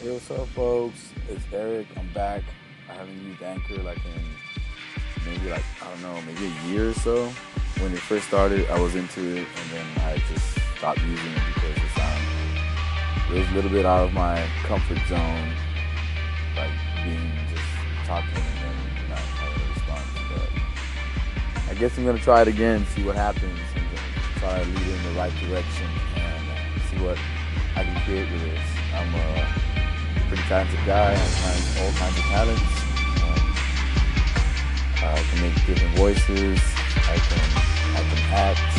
Hey, what's up, folks? It's Eric. I'm back. I haven't used Anchor like in maybe like I don't know, maybe a year or so. When it first started, I was into it, and then I just stopped using it because it's um, it was a little bit out of my comfort zone, like being just talking and then not having a response. But I guess I'm gonna try it again, see what happens, and try to lead it in the right direction, and uh, see what I can create with this. I'm a pretty talented guy. I all kinds of talents. Um, I can make different voices. I can I can act.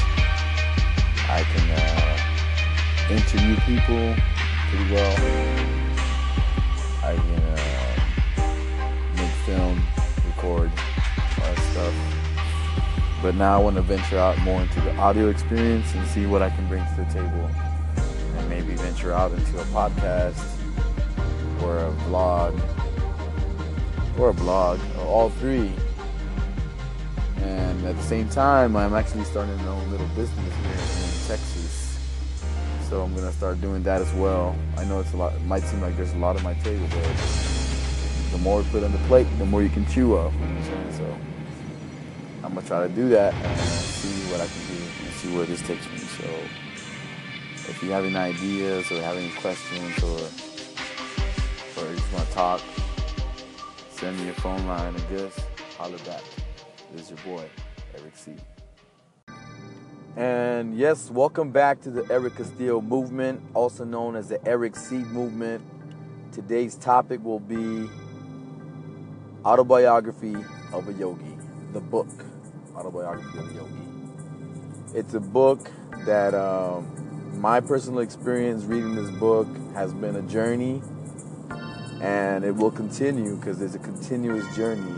I can uh, interview people pretty well. I can uh, make film, record, stuff. But now I want to venture out more into the audio experience and see what I can bring to the table. And maybe venture out into a podcast or a vlog or a blog all three. And at the same time, I'm actually starting my own little business here in Texas. So I'm gonna start doing that as well. I know it's a lot. It might seem like there's a lot on my table, but the more we put on the plate, the more you can chew off. You? So I'm gonna try to do that and see what I can do and see where this takes me. So if you have any ideas or have any questions or or you just want to talk, send me your phone line and just holler back. This is your boy, Eric C. And yes, welcome back to the Eric Castillo movement, also known as the Eric C movement. Today's topic will be Autobiography of a Yogi, the book, Autobiography of a Yogi. It's a book that um, my personal experience reading this book has been a journey and it will continue because there's a continuous journey.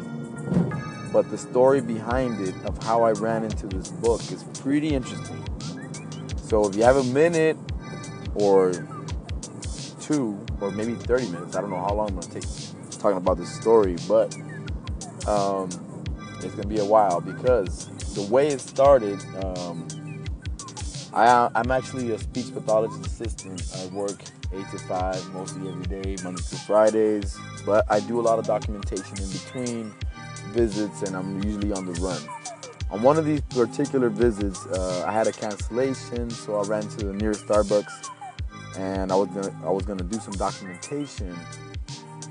But the story behind it of how I ran into this book is pretty interesting. So if you have a minute or two or maybe 30 minutes, I don't know how long I'm gonna take talking about this story, but um, it's gonna be a while because the way it started, um, I, I'm actually a speech pathologist assistant. I work eight to five, mostly every day, Mondays to Fridays. But I do a lot of documentation in between visits, and I'm usually on the run. On one of these particular visits, uh, I had a cancellation, so I ran to the nearest Starbucks, and I was gonna I was gonna do some documentation.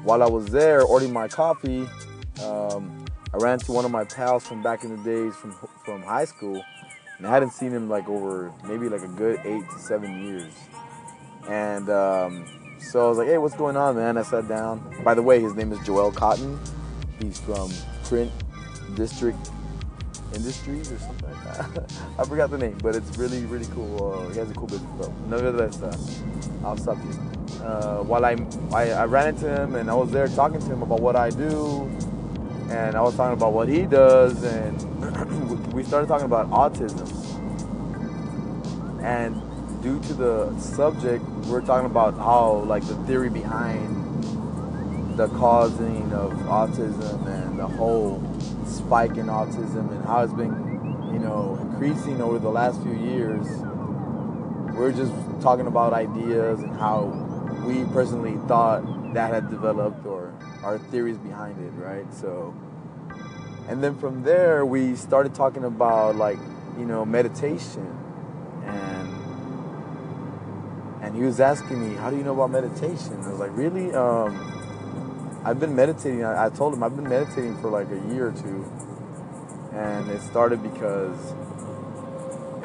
While I was there ordering my coffee, um, I ran to one of my pals from back in the days from from high school, and I hadn't seen him like over maybe like a good eight to seven years. And um, so I was like, hey, what's going on, man? I sat down. By the way, his name is Joel Cotton. He's from Print District Industries or something like that. I forgot the name, but it's really, really cool. Uh, he has a cool business, but nevertheless, uh, I'll stop you. Uh, while I, I, I ran into him and I was there talking to him about what I do, and I was talking about what he does, and we started talking about autism. And due to the subject, we're talking about how like the theory behind the causing of autism and the whole spike in autism and how it's been, you know, increasing over the last few years. We're just talking about ideas and how we personally thought that had developed or our theories behind it, right? So, and then from there we started talking about like, you know, meditation and and he was asking me, "How do you know about meditation?" I was like, "Really? Um, I've been meditating." I, I told him I've been meditating for like a year or two, and it started because,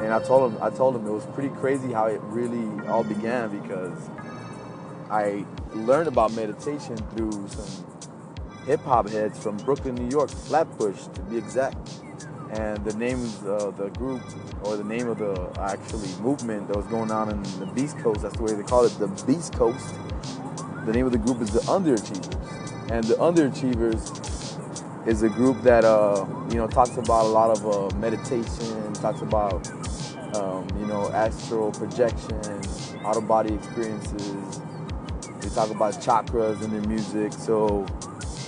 and I told him I told him it was pretty crazy how it really all began because I learned about meditation through some hip hop heads from Brooklyn, New York, Flatbush to be exact and the name of the group or the name of the actually movement that was going on in the Beast Coast. That's the way they call it, the Beast Coast. The name of the group is the Underachievers, and the Underachievers is a group that uh, you know talks about a lot of uh, meditation, talks about um, you know astral projection, out of body experiences. They talk about chakras in their music. So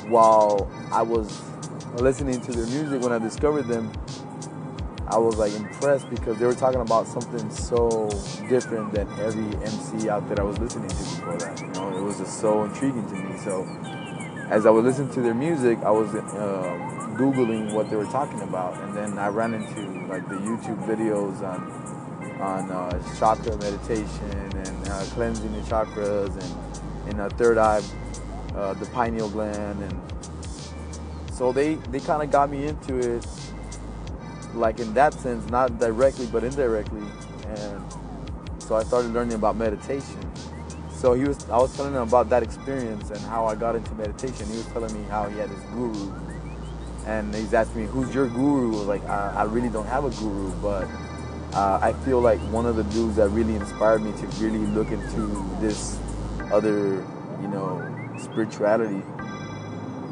while I was listening to their music when I discovered them, I was like impressed because they were talking about something so different than every MC out there I was listening to before that. You know, it was just so intriguing to me. So as I was listening to their music, I was uh, googling what they were talking about, and then I ran into like the YouTube videos on on uh, chakra meditation and uh, cleansing the chakras and in a third eye, uh, the pineal gland, and so they they kind of got me into it like in that sense, not directly but indirectly. And so I started learning about meditation. So he was, I was telling him about that experience and how I got into meditation. He was telling me how he had his guru, and he's asking me, "Who's your guru?" I was like, I, I really don't have a guru, but uh, I feel like one of the dudes that really inspired me to really look into this other, you know, spirituality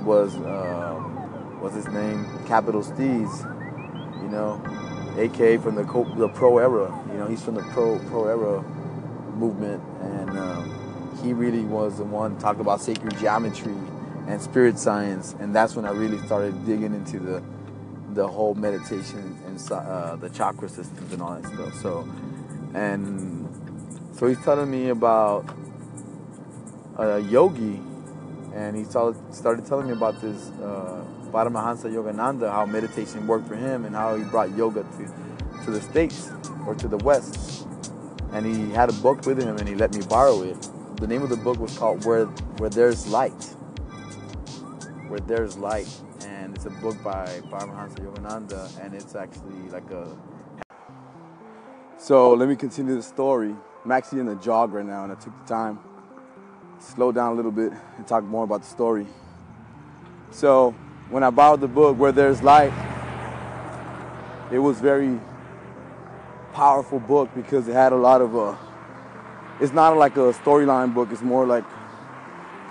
was um, was his name Capital Steez you know, aka from the the pro era. You know, he's from the pro pro era movement, and um, he really was the one talked about sacred geometry and spirit science, and that's when I really started digging into the the whole meditation and uh, the chakra systems and all that stuff. So, and so he's telling me about a yogi, and he started telling me about this. Uh, Paramahansa Yogananda, how meditation worked for him and how he brought yoga to, to the States or to the West. And he had a book with him and he let me borrow it. The name of the book was called Where, Where There's Light. Where There's Light. And it's a book by Paramahansa Yogananda and it's actually like a. So let me continue the story. I'm actually in the jog right now and I took the time slow down a little bit and talk more about the story. So when I borrowed the book, Where There's Light, it was very powerful book because it had a lot of uh, it's not like a storyline book it's more like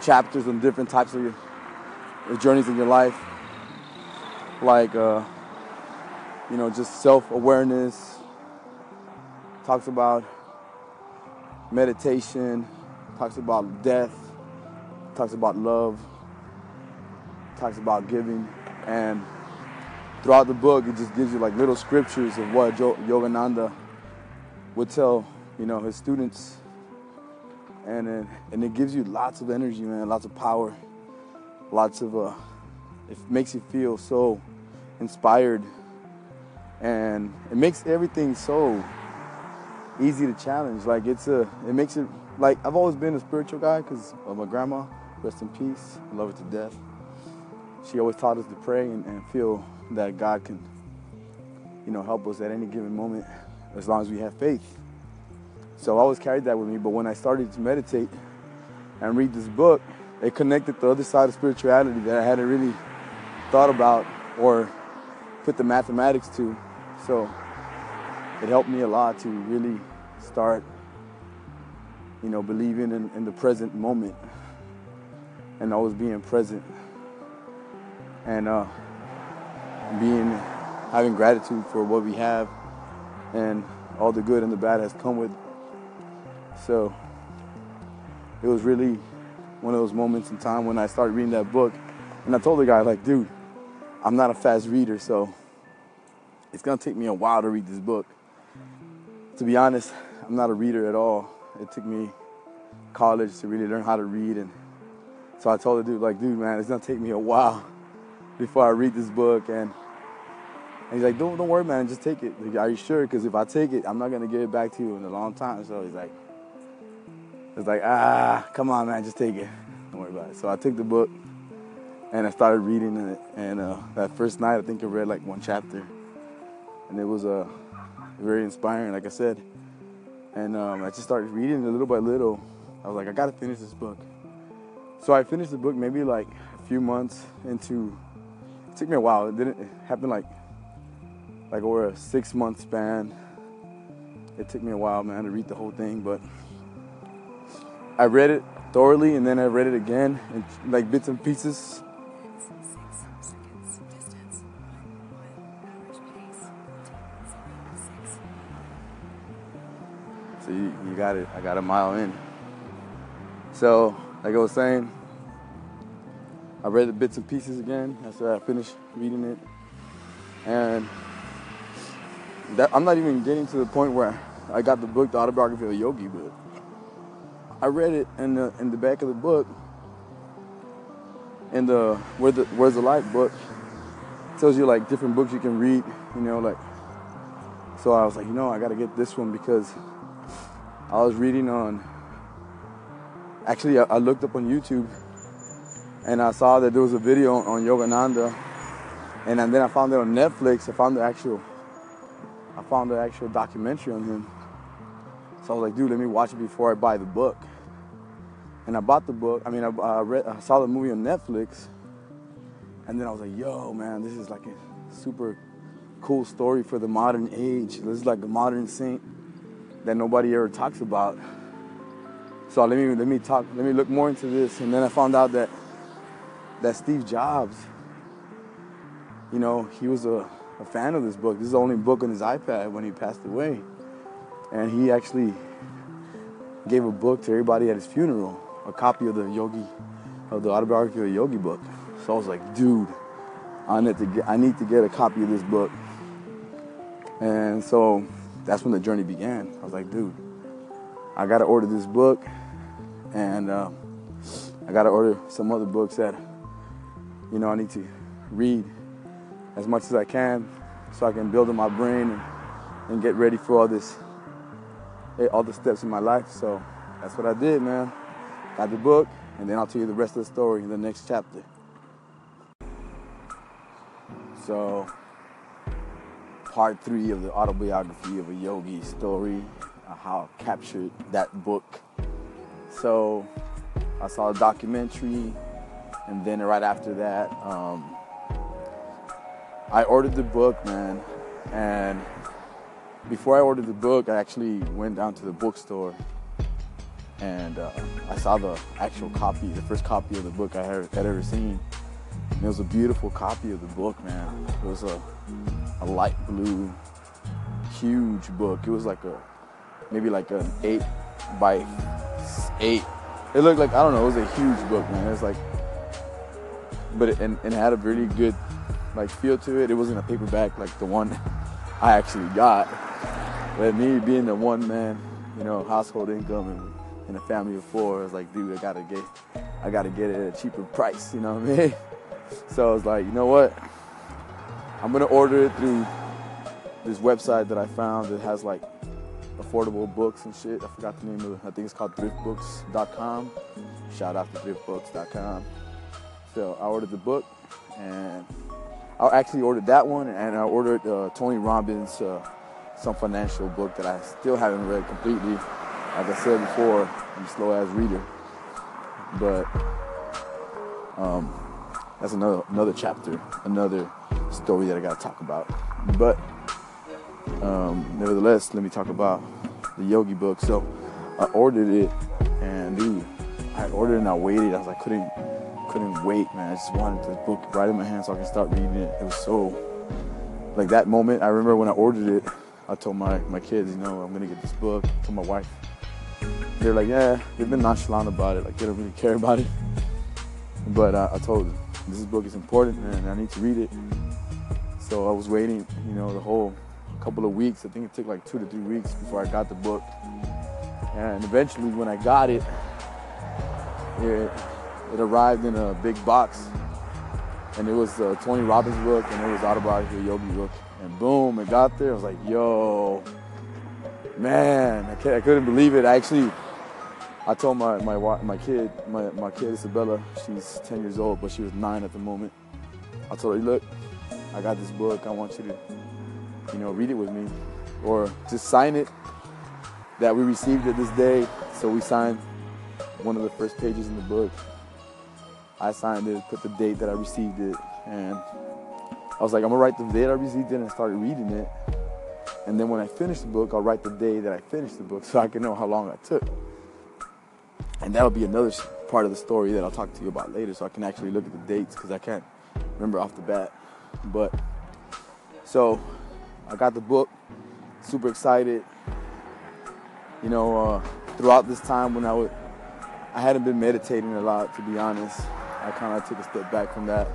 chapters on different types of your, journeys in your life. Like uh, you know just self-awareness talks about meditation talks about death talks about love talks about giving, and throughout the book, it just gives you like little scriptures of what Yogananda would tell, you know, his students, and it, and it gives you lots of energy, man, lots of power, lots of uh, it makes you feel so inspired, and it makes everything so easy to challenge. Like it's a, it makes it like I've always been a spiritual guy because of my grandma. Rest in peace. Love her to death she always taught us to pray and, and, feel that God can, you know, help us at any given moment as long as we have faith. So I always carried that with me. But when I started to meditate and read this book, it connected the other side of spirituality that I hadn't really thought about or put the mathematics to. So it helped me a lot to really start, you know, believing in, in the present moment and always being present and uh, being having gratitude for what we have and all the good and the bad has come with. So it was really one of those moments in time when I started reading that book, and I told the guy like, dude, I'm not a fast reader, so it's gonna take me a while to read this book. To be honest, I'm not a reader at all. It took me college to really learn how to read, and so I told the dude like, dude, man, it's gonna take me a while before I read this book. And, and he's like, don't, don't worry, man, just take it. Like, Are you sure? Because if I take it, I'm not going to give it back to you in a long time. So he's like, it's like, ah, come on, man, just take it. Don't worry about it. So I took the book and I started reading it. And uh, that first night, I think I read like one chapter. And it was uh, very inspiring, like I said. And um, I just started reading it little by little. I was like, I got to finish this book. So I finished the book maybe like a few months into it took me a while. It didn't happen like like over a six month span. It took me a while, man, to read the whole thing, but I read it thoroughly and then I read it again in like bits and pieces. So you, you got it. I got a mile in. So, like I was saying, I read the bits and pieces again after I finished reading it. And that I'm not even getting to the point where I got the book, The Autobiography of Yogi, but I read it in the in the back of the book, in the the Where's the Light book, tells you like different books you can read, you know, like. So I was like, you know, I got to get this one because I was reading on. Actually, I, I looked up on YouTube, and I saw that there was a video on, Yogananda, and, and then I found it on Netflix. I found the actual. I found the actual documentary on him. So I was like, dude, let me watch it before I buy the book. And I bought the book. I mean, I, I read, I saw the movie on Netflix, and then I was like, yo, man, this is like a super cool story for the modern age. This is like a modern saint that nobody ever talks about. So let me let me talk. Let me look more into this, and then I found out that that Steve Jobs, you know, he was a, a fan of this book. This is the only book on his iPad when he passed away, and he actually gave a book to everybody at his funeral, a copy of the Yogi, of the autobiography of the Yogi book. So I was like, dude, I need to get, I need to get a copy of this book. And so that's when the journey began. I was like, dude, I gotta order this book, and uh, I gotta order some other books that, you know, I need to read as much as I can, so I can build in my brain and, and get ready for all this, eh, all the steps in my life. So that's what I did, man. Got the book, and then I'll tell you the rest of the story in the next chapter. So, part three of the autobiography of a yogi story, uh, how I captured that book. So, I saw a documentary, and then right after that, um, I ordered the book, man. And before I ordered the book, I actually went down to the bookstore and uh, I saw the actual copy, the first copy of the book I had, had ever seen. And it was a beautiful copy of the book, man. It was a, a light blue, huge book. It was like a, maybe like an eight by eight. It looked like, I don't know, it was a huge book, man. It was like, but it, and, and it had a really good like feel to it. It wasn't a paperback like the one I actually got. But me being the one man, you know, household income and in a family of four, I was like, dude, I gotta get, I gotta get it at a cheaper price. You know what I mean? So I was like, you know what? I'm gonna order it through this website that I found that has like affordable books and shit. I forgot the name of it. I think it's called thriftbooks.com. Shout out to thriftbooks.com. So I ordered the book and I actually ordered that one and I ordered uh, Tony Robbins' uh, some financial book that I still haven't read completely. Like I said before, I'm a slow ass reader. But um, that's another another chapter, another story that I gotta talk about. But um, nevertheless, let me talk about the yogi book. So I ordered it, and dude, I ordered and I waited. I was like, couldn't couldn't wait, man. I just wanted the book right in my hand so I can start reading it. It was so like that moment. I remember when I ordered it. I told my my kids, you know, I'm gonna get this book. I told my wife. They're like, yeah, they've been nonchalant about it. Like they don't really care about it. But uh, I told them this book is important and I need to read it. So I was waiting, you know, the whole couple of weeks. I think it took like two to three weeks before I got the book. And eventually, when I got it, it, it arrived in a big box. And it was a Tony Robbins book and it was Autobiography of Yogi book. And boom, it got there. I was like, yo, man, I, I couldn't believe it. I actually, I told my, my, my kid, my, my kid Isabella, she's 10 years old, but she was nine at the moment. I told her, look, I got this book. I want you to, you know, read it with me or just sign it that we received it this day. So we signed one of the first pages in the book. I signed it, put the date that I received it, and I was like, I'm gonna write the date I received it and started reading it. And then when I finish the book, I'll write the day that I finished the book so I can know how long I took. And that'll be another part of the story that I'll talk to you about later so I can actually look at the dates because I can't remember off the bat. But so I got the book, super excited. You know, uh, throughout this time when I would, I hadn't been meditating a lot to be honest. I kind of took a step back from that.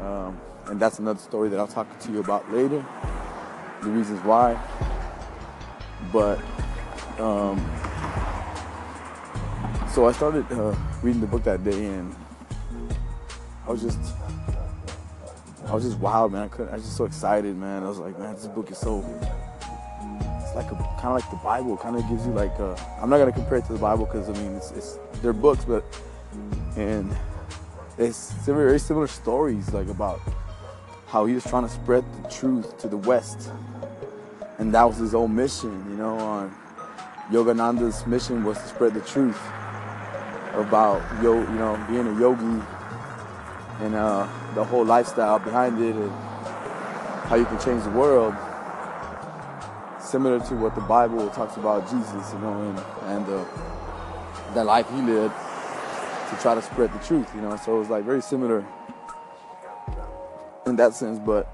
Um, and that's another story that I'll talk to you about later. the reasons why. But um, so I started uh, reading the book that day, and I was just, I was just wild, man. I couldn't. I was just so excited, man. I was like, man, this book is so. It's like a kind of like the Bible. Kind of gives you like. i I'm not gonna compare it to the Bible because I mean it's, it's they're books, but and it's very similar stories like about how he was trying to spread the truth to the West, and that was his own mission. You know, on Yogananda's mission was to spread the truth about yo, you know, being a yogi and uh, the whole lifestyle behind it and how you can change the world. Similar to what the Bible talks about Jesus, you know, and, and uh, that life he lived to try to spread the truth, you know. So it was like very similar in that sense, but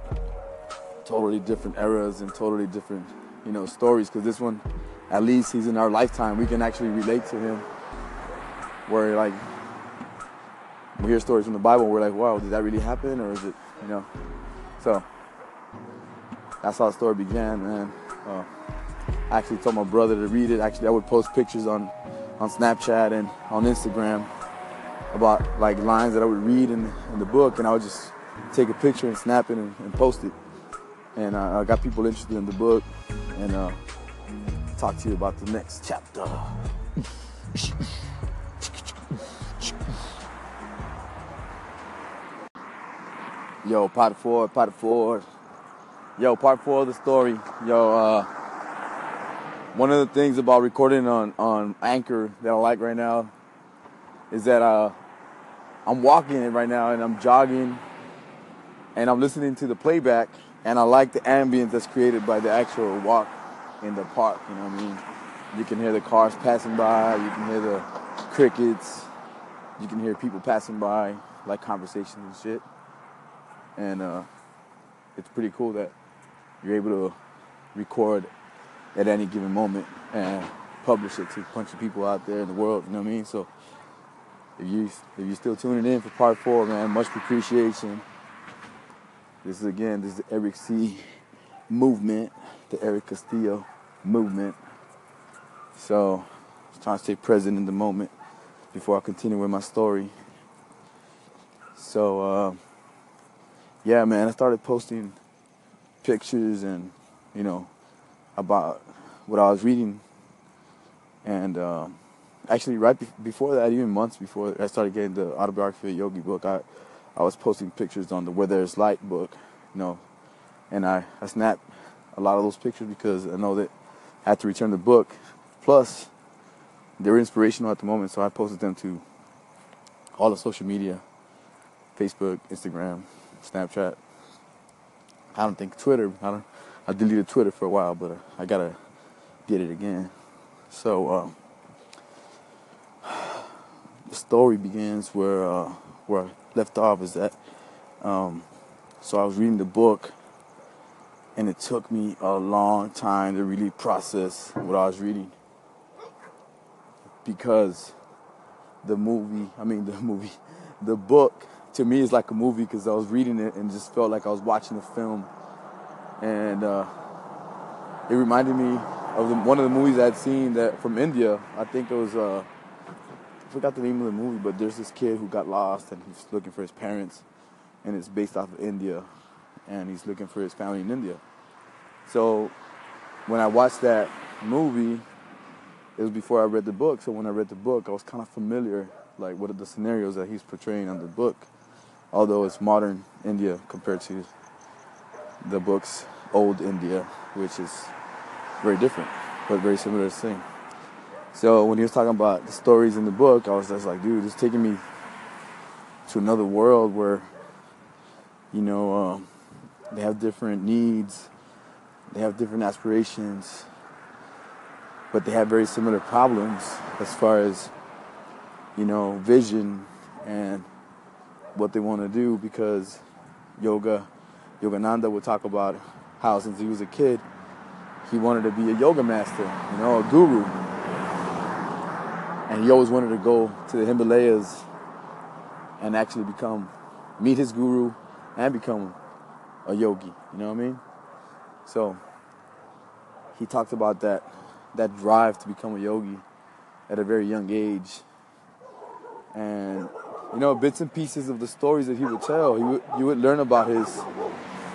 totally different eras and totally different, you know, stories. Because this one, at least, he's in our lifetime. We can actually relate to him. Where like we hear stories from the Bible, we're like, wow, did that really happen, or is it, you know? So that's how the story began, man. Uh, I actually told my brother to read it. Actually, I would post pictures on on Snapchat and on Instagram about like lines that I would read in, in the book, and I would just take a picture and snap it and, and post it. And uh, I got people interested in the book and uh, talk to you about the next chapter. Yo, part four, part four. Yo, part four of the story. Yo, uh, one of the things about recording on, on Anchor that I like right now is that uh, I'm walking it right now and I'm jogging and I'm listening to the playback and I like the ambience that's created by the actual walk in the park. You know what I mean? You can hear the cars passing by, you can hear the crickets, you can hear people passing by, like conversations and shit. And uh, it's pretty cool that you're able to record at any given moment and publish it to a bunch of people out there in the world. You know what I mean? So if you if you're still tuning in for part four, man, much appreciation. This is again, this is the Eric C movement, the Eric Castillo movement. So I'm trying to stay present in the moment before I continue with my story. So uh, yeah, man, I started posting pictures and you know about what I was reading, and uh, actually right be- before that, even months before I started getting the autobiography of Yogi book, I I was posting pictures on the Where There's Light book, you know, and I, I snapped a lot of those pictures because I know that I had to return the book. Plus, they're inspirational at the moment, so I posted them to all the social media Facebook, Instagram, Snapchat. I don't think Twitter. I don't. I deleted Twitter for a while, but I gotta get it again. So um, story begins where uh, where I left off is that um, so I was reading the book and it took me a long time to really process what I was reading. Because the movie I mean the movie the book to me is like a movie because I was reading it and just felt like I was watching a film. And uh, it reminded me of the, one of the movies I'd seen that from India. I think it was uh, forgot the name of the movie, but there's this kid who got lost and he's looking for his parents, and it's based off of India, and he's looking for his family in India. So when I watched that movie, it was before I read the book. So when I read the book, I was kind of familiar, like what are the scenarios that he's portraying on the book, although it's modern India compared to the book's old India, which is very different, but very similar thing. So when he was talking about the stories in the book, I was just like, dude, it's taking me to another world where, you know, um, they have different needs, they have different aspirations, but they have very similar problems as far as, you know, vision and what they want to do because yoga, Yogananda would talk about how since he was a kid, he wanted to be a yoga master, you know, a guru and he always wanted to go to the Himalayas and actually become, meet his guru and become a yogi. You know what I mean? So he talked about that that drive to become a yogi at a very young age. And you know, bits and pieces of the stories that he would tell, he would, you would learn about his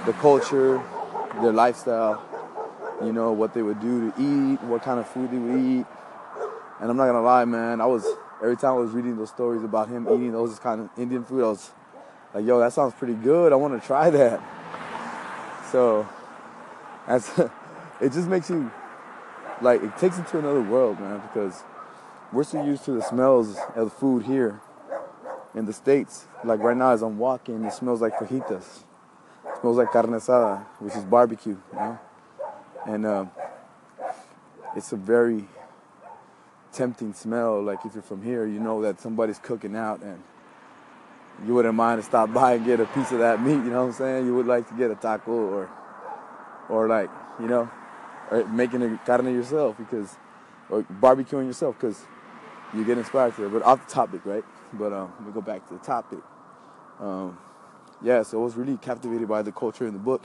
the culture, their lifestyle, you know, what they would do to eat, what kind of food they would eat. And I'm not gonna lie, man, I was every time I was reading those stories about him eating those kind of Indian food, I was like, yo, that sounds pretty good. I want to try that. So, as it just makes you like it takes you to another world, man, because we're so used to the smells of food here in the states. Like right now, as I'm walking, it smells like fajitas. It smells like carne asada, which is barbecue, you know. And um, it's a very tempting smell. Like if you're from here, you know that somebody's cooking out, and you wouldn't mind to stop by and get a piece of that meat. You know what I'm saying? You would like to get a taco or, or like you know, or making a carne yourself because, or barbecuing yourself because you get inspired to it. But off the topic, right? But um, we go back to the topic. Um, yeah, so I was really captivated by the culture in the book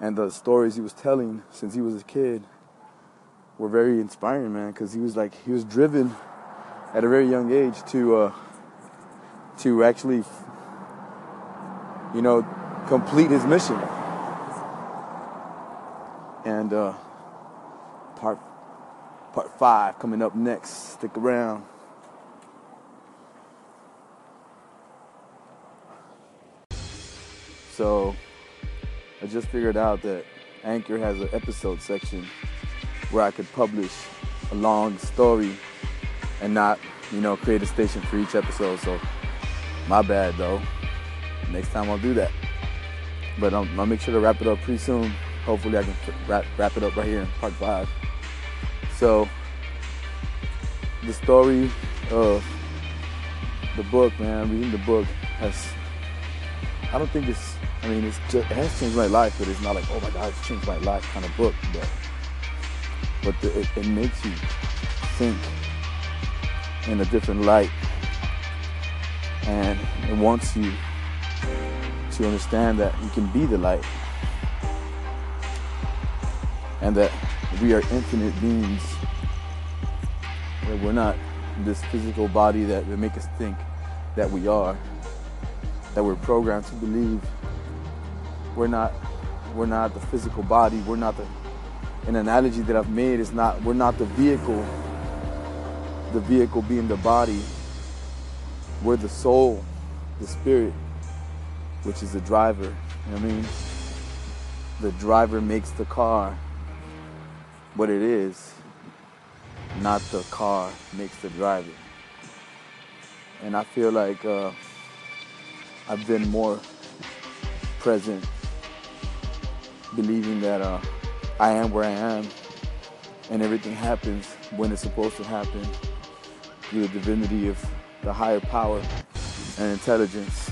and the stories he was telling since he was a kid were very inspiring, man. Because he was like he was driven at a very young age to uh, to actually, you know, complete his mission. And uh, part part five coming up next. Stick around. So I just figured out that Anchor has an episode section where I could publish a long story and not, you know, create a station for each episode. So my bad though. Next time I'll do that. But um, I'll make sure to wrap it up pretty soon. Hopefully I can wrap, wrap it up right here in part five. So the story of the book, man, reading the book has I don't think it's I mean it's just, it has changed my life, but it's not like, oh my god, it's changed my life kind of book. But but the, it, it makes you think in a different light. And it wants you to understand that you can be the light. And that we are infinite beings. That we're not this physical body that will make us think that we are. That we're programmed to believe. We're not we're not the physical body. We're not the an analogy that I've made is not we're not the vehicle the vehicle being the body. We're the soul the spirit which is the driver. You know what I mean? The driver makes the car what it is not the car makes the driver. And I feel like uh, I've been more present believing that uh, I am where I am, and everything happens when it's supposed to happen through the divinity of the higher power and intelligence.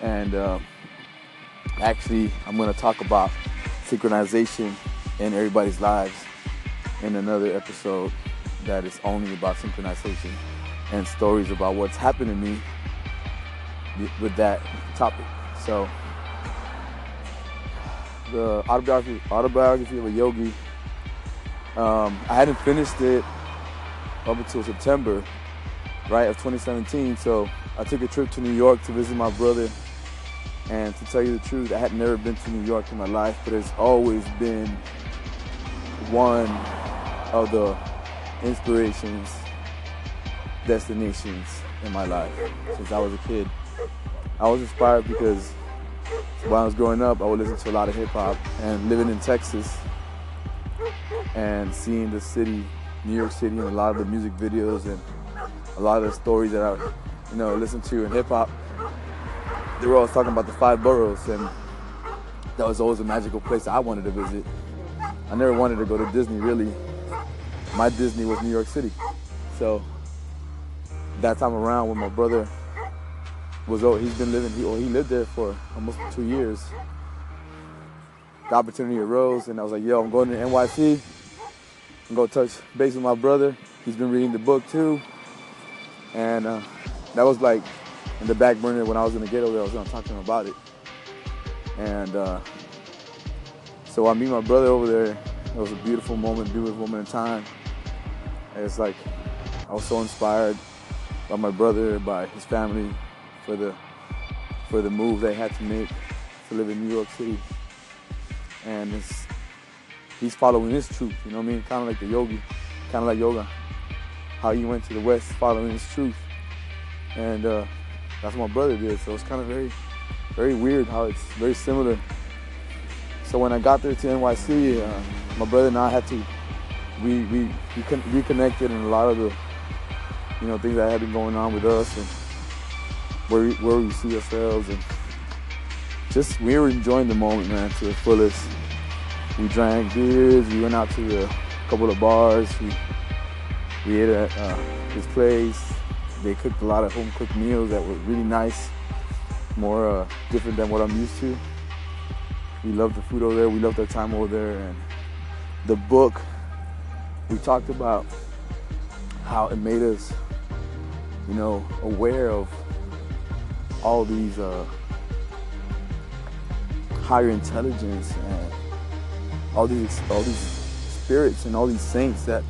And uh, actually, I'm going to talk about synchronization in everybody's lives in another episode that is only about synchronization and stories about what's happened to me with that topic. So the autobiography autobiography of a yogi. Um, I hadn't finished it up until September, right, of 2017. So I took a trip to New York to visit my brother. And to tell you the truth, I had never been to New York in my life, but it's always been one of the inspirations, destinations in my life since I was a kid. I was inspired because when I was growing up, I would listen to a lot of hip hop and living in Texas and seeing the city, New York City, and a lot of the music videos and a lot of the stories that I, you know, listened to in hip hop. They were always talking about the five boroughs, and that was always a magical place I wanted to visit. I never wanted to go to Disney really. My Disney was New York City. So that time around when my brother was oh he's been living he, he lived there for almost two years. The opportunity arose and I was like, yo, I'm going to NYC. I'm gonna touch base with my brother. He's been reading the book too. And uh, that was like in the back burner when I was in the ghetto there, I was gonna talk to him about it. And uh, so I meet my brother over there It was a beautiful moment, beautiful moment in time. It's like I was so inspired by my brother, by his family, for the for the move they had to make to live in New York City. And it's he's following his truth, you know what I mean? Kind of like the yogi, kind of like yoga. How he went to the West following his truth. And uh, that's what my brother did. So it's kind of very, very weird how it's very similar. So when I got there to NYC, uh, my brother and I had to, we, we, we reconnected in a lot of the, you know, things that had been going on with us and where where we see ourselves and just we were enjoying the moment, man, to the fullest. We drank beers, we went out to a couple of bars, we, we ate at uh, his place. They cooked a lot of home cooked meals that were really nice, more uh, different than what I'm used to. We loved the food over there, we loved our time over there, and the book, we talked about how it made us, you know, aware of all these uh, higher intelligence and all these all these spirits and all these saints that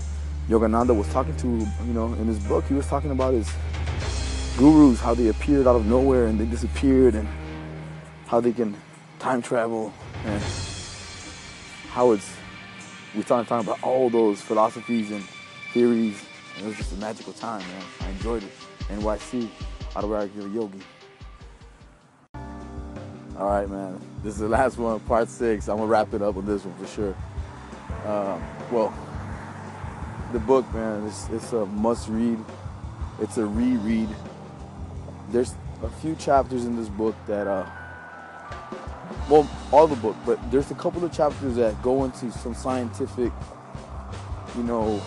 Yogananda was talking to, you know, in his book. He was talking about his gurus, how they appeared out of nowhere and they disappeared, and how they can time travel, and how it's. We started talking about all those philosophies and theories. And it was just a magical time, man. I enjoyed it. NYC, Autobiography Yogi. All right, man. This is the last one, part six. I'm gonna wrap it up with this one for sure. Uh, well, the book, man, it's, it's a must-read. It's a reread. There's a few chapters in this book that, uh, well, all the book, but there's a couple of chapters that go into some scientific, you know,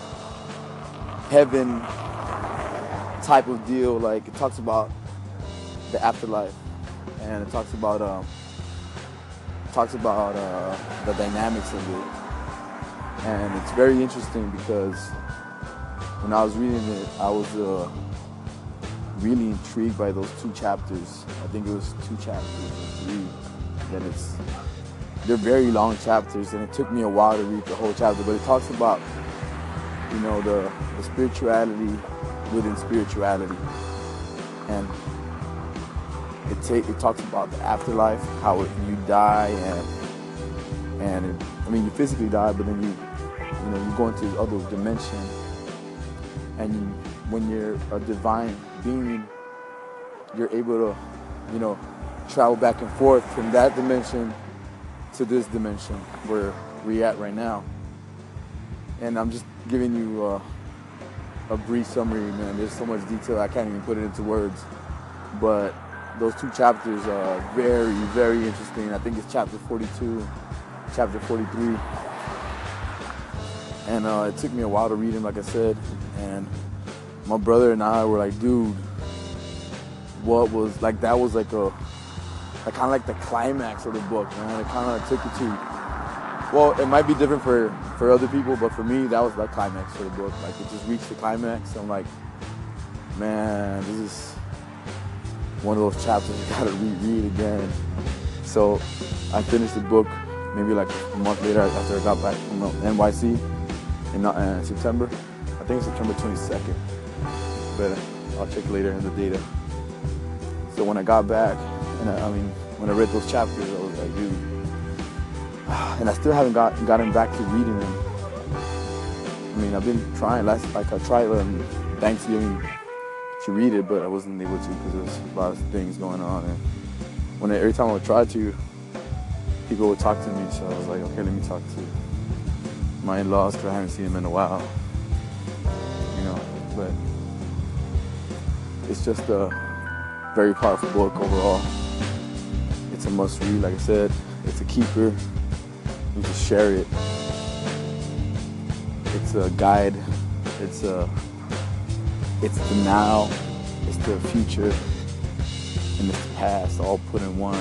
heaven type of deal. Like it talks about the afterlife and it talks about um, talks about uh, the dynamics of it, and it's very interesting because when I was reading it, I was uh, really intrigued by those two chapters. I think it was two chapters, three. It's they're very long chapters, and it took me a while to read the whole chapter. But it talks about you know the, the spirituality within spirituality, and it take it talks about the afterlife, how you die, and and it, I mean you physically die, but then you you know you go into this other dimension, and you, when you're a divine being, you're able to you know travel back and forth from that dimension to this dimension where we're at right now. And I'm just giving you uh, a brief summary, man. There's so much detail I can't even put it into words, but those two chapters are very, very interesting. I think it's chapter 42, chapter 43. And uh, it took me a while to read them, like I said. And my brother and I were like, dude, what was like that was like a like kind of like the climax of the book, man. It kind of like took you to. Well, it might be different for for other people, but for me, that was the climax for the book. Like it just reached the climax. I'm like, man, this is one of those chapters you gotta reread again. So I finished the book maybe like a month later after I got back from NYC in uh, September. I think it's September 22nd, but I'll check later in the data. So when I got back, and I, I mean, when I read those chapters, I was like, dude, and I still haven't got gotten back to reading them. I mean, I've been trying. Last like I tried um, Thanksgiving to read it, but I wasn't able to because there's a lot of things going on. And when every time I would try to, people would talk to me. So I was like, okay, let me talk to my in-laws because I haven't seen them in a while. You know, but it's just a very powerful book overall. It's a must-read, like I said. It's a keeper. You just share it. It's a guide. It's a it's the now, it's the future, and it's the past all put in one.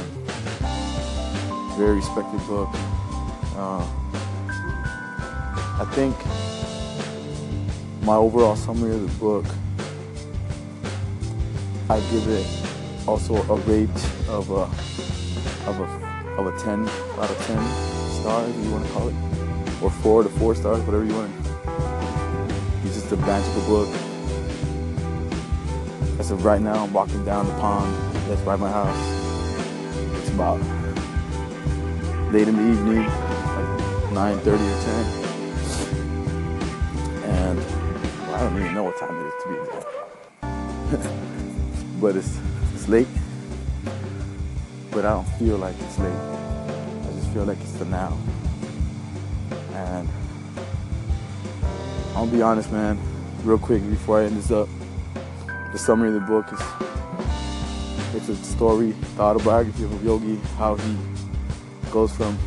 Very respected book. Uh, I think my overall summary of the book, I give it also a rate of a of a of a 10 out of 10 stars, you want to call it. or four to four stars, whatever you want. It's just a magical book. As of right now, I'm walking down the pond that's by my house. It's about late in the evening, like 9:30 or 10, and well, I don't even know what time it is to be exact. but it's it's late. But I don't feel like it's late. I just feel like it's the now. And I'll be honest, man, real quick before I end this up. The summary of the book is it's a story, the autobiography of a yogi, how he goes from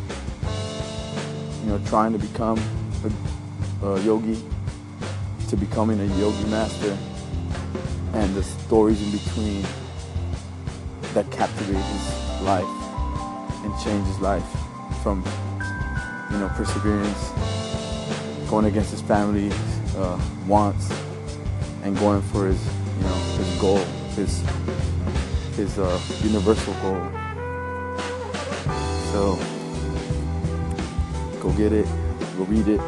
you know trying to become a, a yogi to becoming a yogi master. And the stories in between that captivate his life and change his life from you know perseverance going against his family uh, wants and going for his his goal his his uh, universal goal so go get it go read it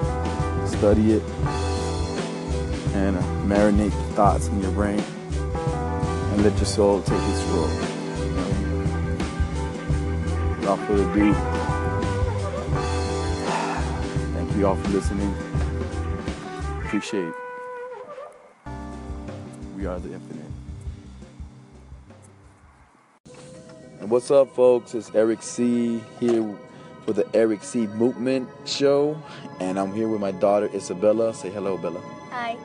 study it and uh, marinate the thoughts in your brain and let your soul take its role. Without further ado, thank you all for listening. Appreciate. Are the infinite. And what's up, folks? It's Eric C. here for the Eric C. Movement Show, and I'm here with my daughter Isabella. Say hello, Bella Hi.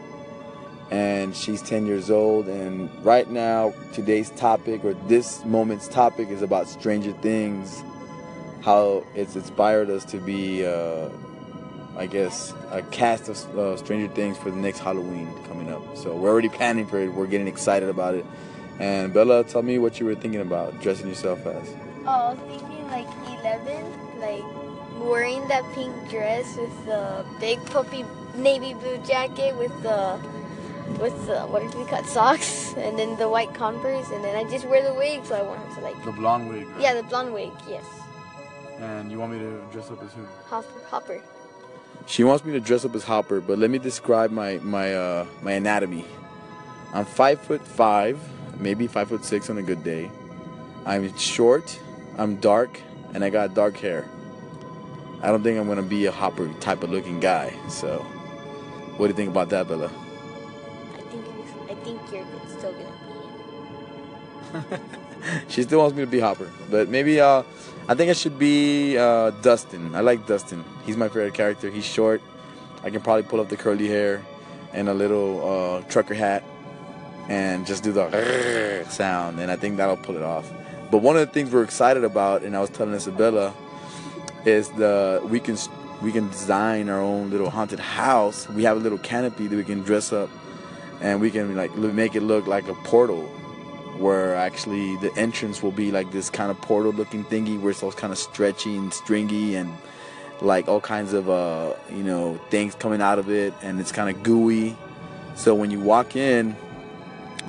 and she's 10 years old. And right now, today's topic or this moment's topic is about Stranger Things, how it's inspired us to be, uh, I guess, a cast of uh, Stranger Things for the next Halloween coming up. So we're already planning for it. We're getting excited about it. And Bella, tell me what you were thinking about dressing yourself as. Oh, I was thinking like 11, like wearing that pink dress with the big puffy navy blue jacket with the with the what do we cut socks and then the white Converse and then I just wear the wig so I won't have to like The blonde wig. yeah the blonde wig yes And you want me to dress up as who? Hopper Hopper She wants me to dress up as Hopper, but let me describe my my uh, my anatomy. I'm five foot five, maybe five foot six on a good day. I'm short, I'm dark, and I got dark hair. I don't think I'm gonna be a Hopper type of looking guy. So, what do you think about that, Bella? I think you're, I think you're still gonna be she still wants me to be Hopper, but maybe uh, I think it should be uh, Dustin. I like Dustin. He's my favorite character. He's short. I can probably pull up the curly hair and a little uh, trucker hat and just do the sound, and I think that'll pull it off. But one of the things we're excited about, and I was telling Isabella, is the we can we can design our own little haunted house. We have a little canopy that we can dress up, and we can like make it look like a portal, where actually the entrance will be like this kind of portal looking thingy, where it's all kind of stretchy and stringy and like all kinds of uh you know things coming out of it, and it's kind of gooey. So when you walk in,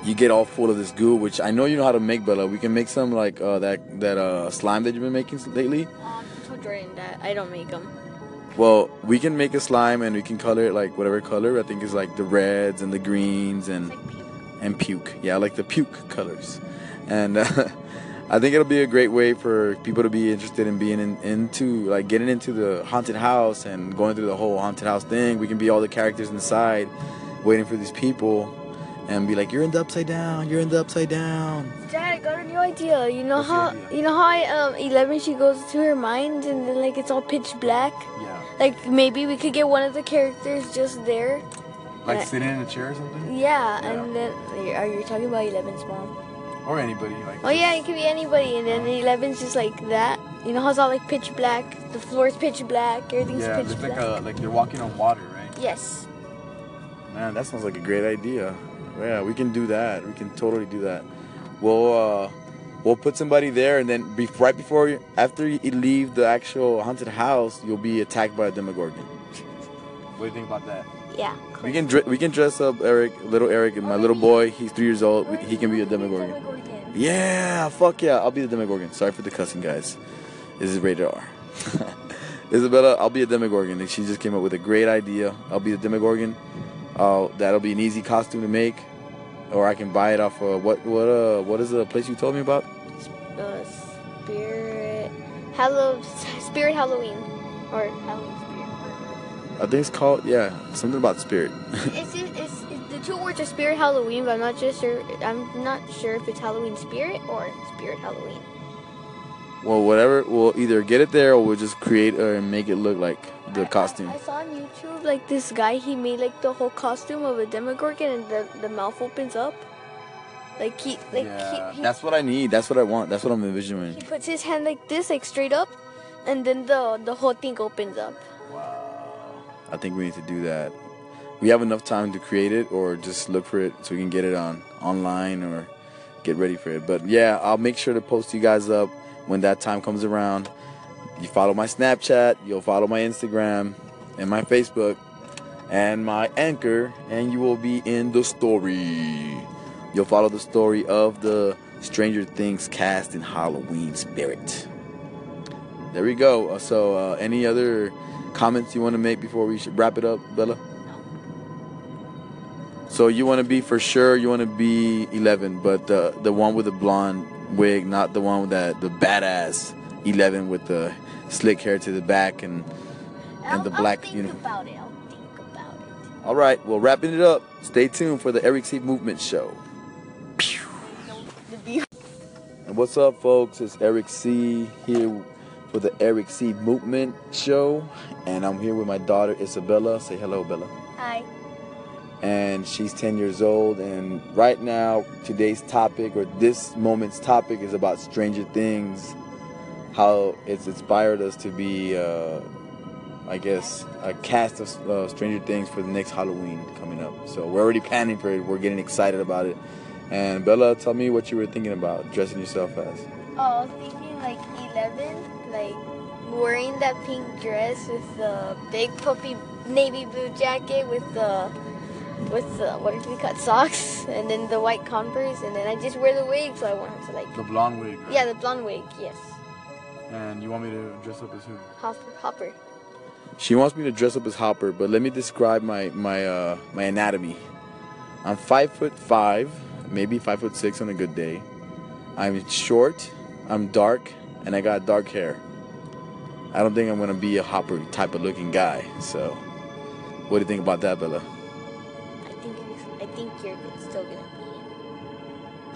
you get all full of this goo, which I know you know how to make, Bella. We can make some like uh, that that uh, slime that you've been making lately. um, I told Jordan that I don't make them Well, we can make a slime and we can color it like whatever color. I think is like the reds and the greens and like. And puke. Yeah, I like the puke colors. And uh, I think it'll be a great way for people to be interested in being in, into like getting into the haunted house and going through the whole haunted house thing. We can be all the characters inside, waiting for these people, and be like, "You're in the upside down. You're in the upside down." Dad, I got a new idea. You know What's how you know how I um eleven she goes to her mind and then like it's all pitch black. Yeah. Like maybe we could get one of the characters just there. Like sitting in a chair or something, Yeah, Yeah. and then are you talking about Eleven's mom? or anybody. Like. Oh yeah, it could be anybody, and then Eleven's just like that. You know how it's all like pitch black. The floor's pitch black. Everything's Yeah, pitch it's black. like a like they're walking on water, right? yes. Man, that sounds like a great idea. Yeah, we can do that. We can totally do that. We'll uh, we'll put somebody there, and then be, right before you, after you leave the actual haunted house, you'll be attacked by a Demogorgon. What do you think about that? Yeah. We can dre- we can dress up Eric, little Eric, and my little boy. He's three years old. He can be a Demogorgon. Yeah, fuck yeah, I'll be the Demogorgon. Sorry for the cussing, guys. This is rated R. Isabella, I'll be a Demogorgon. She just came up with a great idea. I'll be the Demogorgon. Uh, that'll be an easy costume to make, or I can buy it off. Uh, what what uh what is the place you told me about? Uh, spirit, Spirit Halloween, or Halloween. I think it's called yeah something about spirit. it's, it's, it's the two words are Spirit Halloween, but I'm not just sure. I'm not sure if it's Halloween Spirit or Spirit Halloween. well, whatever. We'll either get it there or we'll just create and make it look like the costume. I, I saw on YouTube like this guy. He made like the whole costume of a Demogorgon, and the the mouth opens up. Like he like yeah, he, he, that's what I need. That's what I want. That's what I'm envisioning. he puts his hand like this, like straight up, and then the the whole thing opens up. I think we need to do that. We have enough time to create it or just look for it so we can get it on online or get ready for it. But yeah, I'll make sure to post you guys up when that time comes around. You follow my Snapchat, you'll follow my Instagram and my Facebook and my anchor and you will be in the story. You'll follow the story of the Stranger Things cast in Halloween spirit. There we go. Uh, So, uh, any other comments you want to make before we should wrap it up, Bella? So you want to be for sure. You want to be 11, but the the one with the blonde wig, not the one with that the badass 11 with the slick hair to the back and and the I'll- I'll black think uniform. about it. I'll think about it. All right, well, wrapping it up. Stay tuned for the Eric C. Movement Show. And what's up, folks? It's Eric C. here for the Eric C. Movement Show, and I'm here with my daughter Isabella. Say hello, Bella. Hi. and she's 10 years old. And right now, today's topic or this moment's topic is about Stranger Things, how it's inspired us to be, uh, I guess, a cast of uh, Stranger Things for the next Halloween coming up. So we're already planning for it. We're getting excited about it. And Bella, tell me what you were thinking about dressing yourself as. Oh, I was thinking like 11, like wearing that pink dress with the big puffy navy blue jacket with the with the what do we cut socks and then the white Converse and then I just wear the wig so I won't have to like The blonde wig. yeah the blonde wig yes And you want me to dress up as who? Hopper Hopper She wants me to dress up as Hopper, but let me describe my my uh, my anatomy. I'm five foot five, maybe five foot six on a good day. I'm short, I'm dark, and I got dark hair. I don't think I'm gonna be a Hopper type of looking guy. So, what do you think about that, Bella? I think you're, I think you're still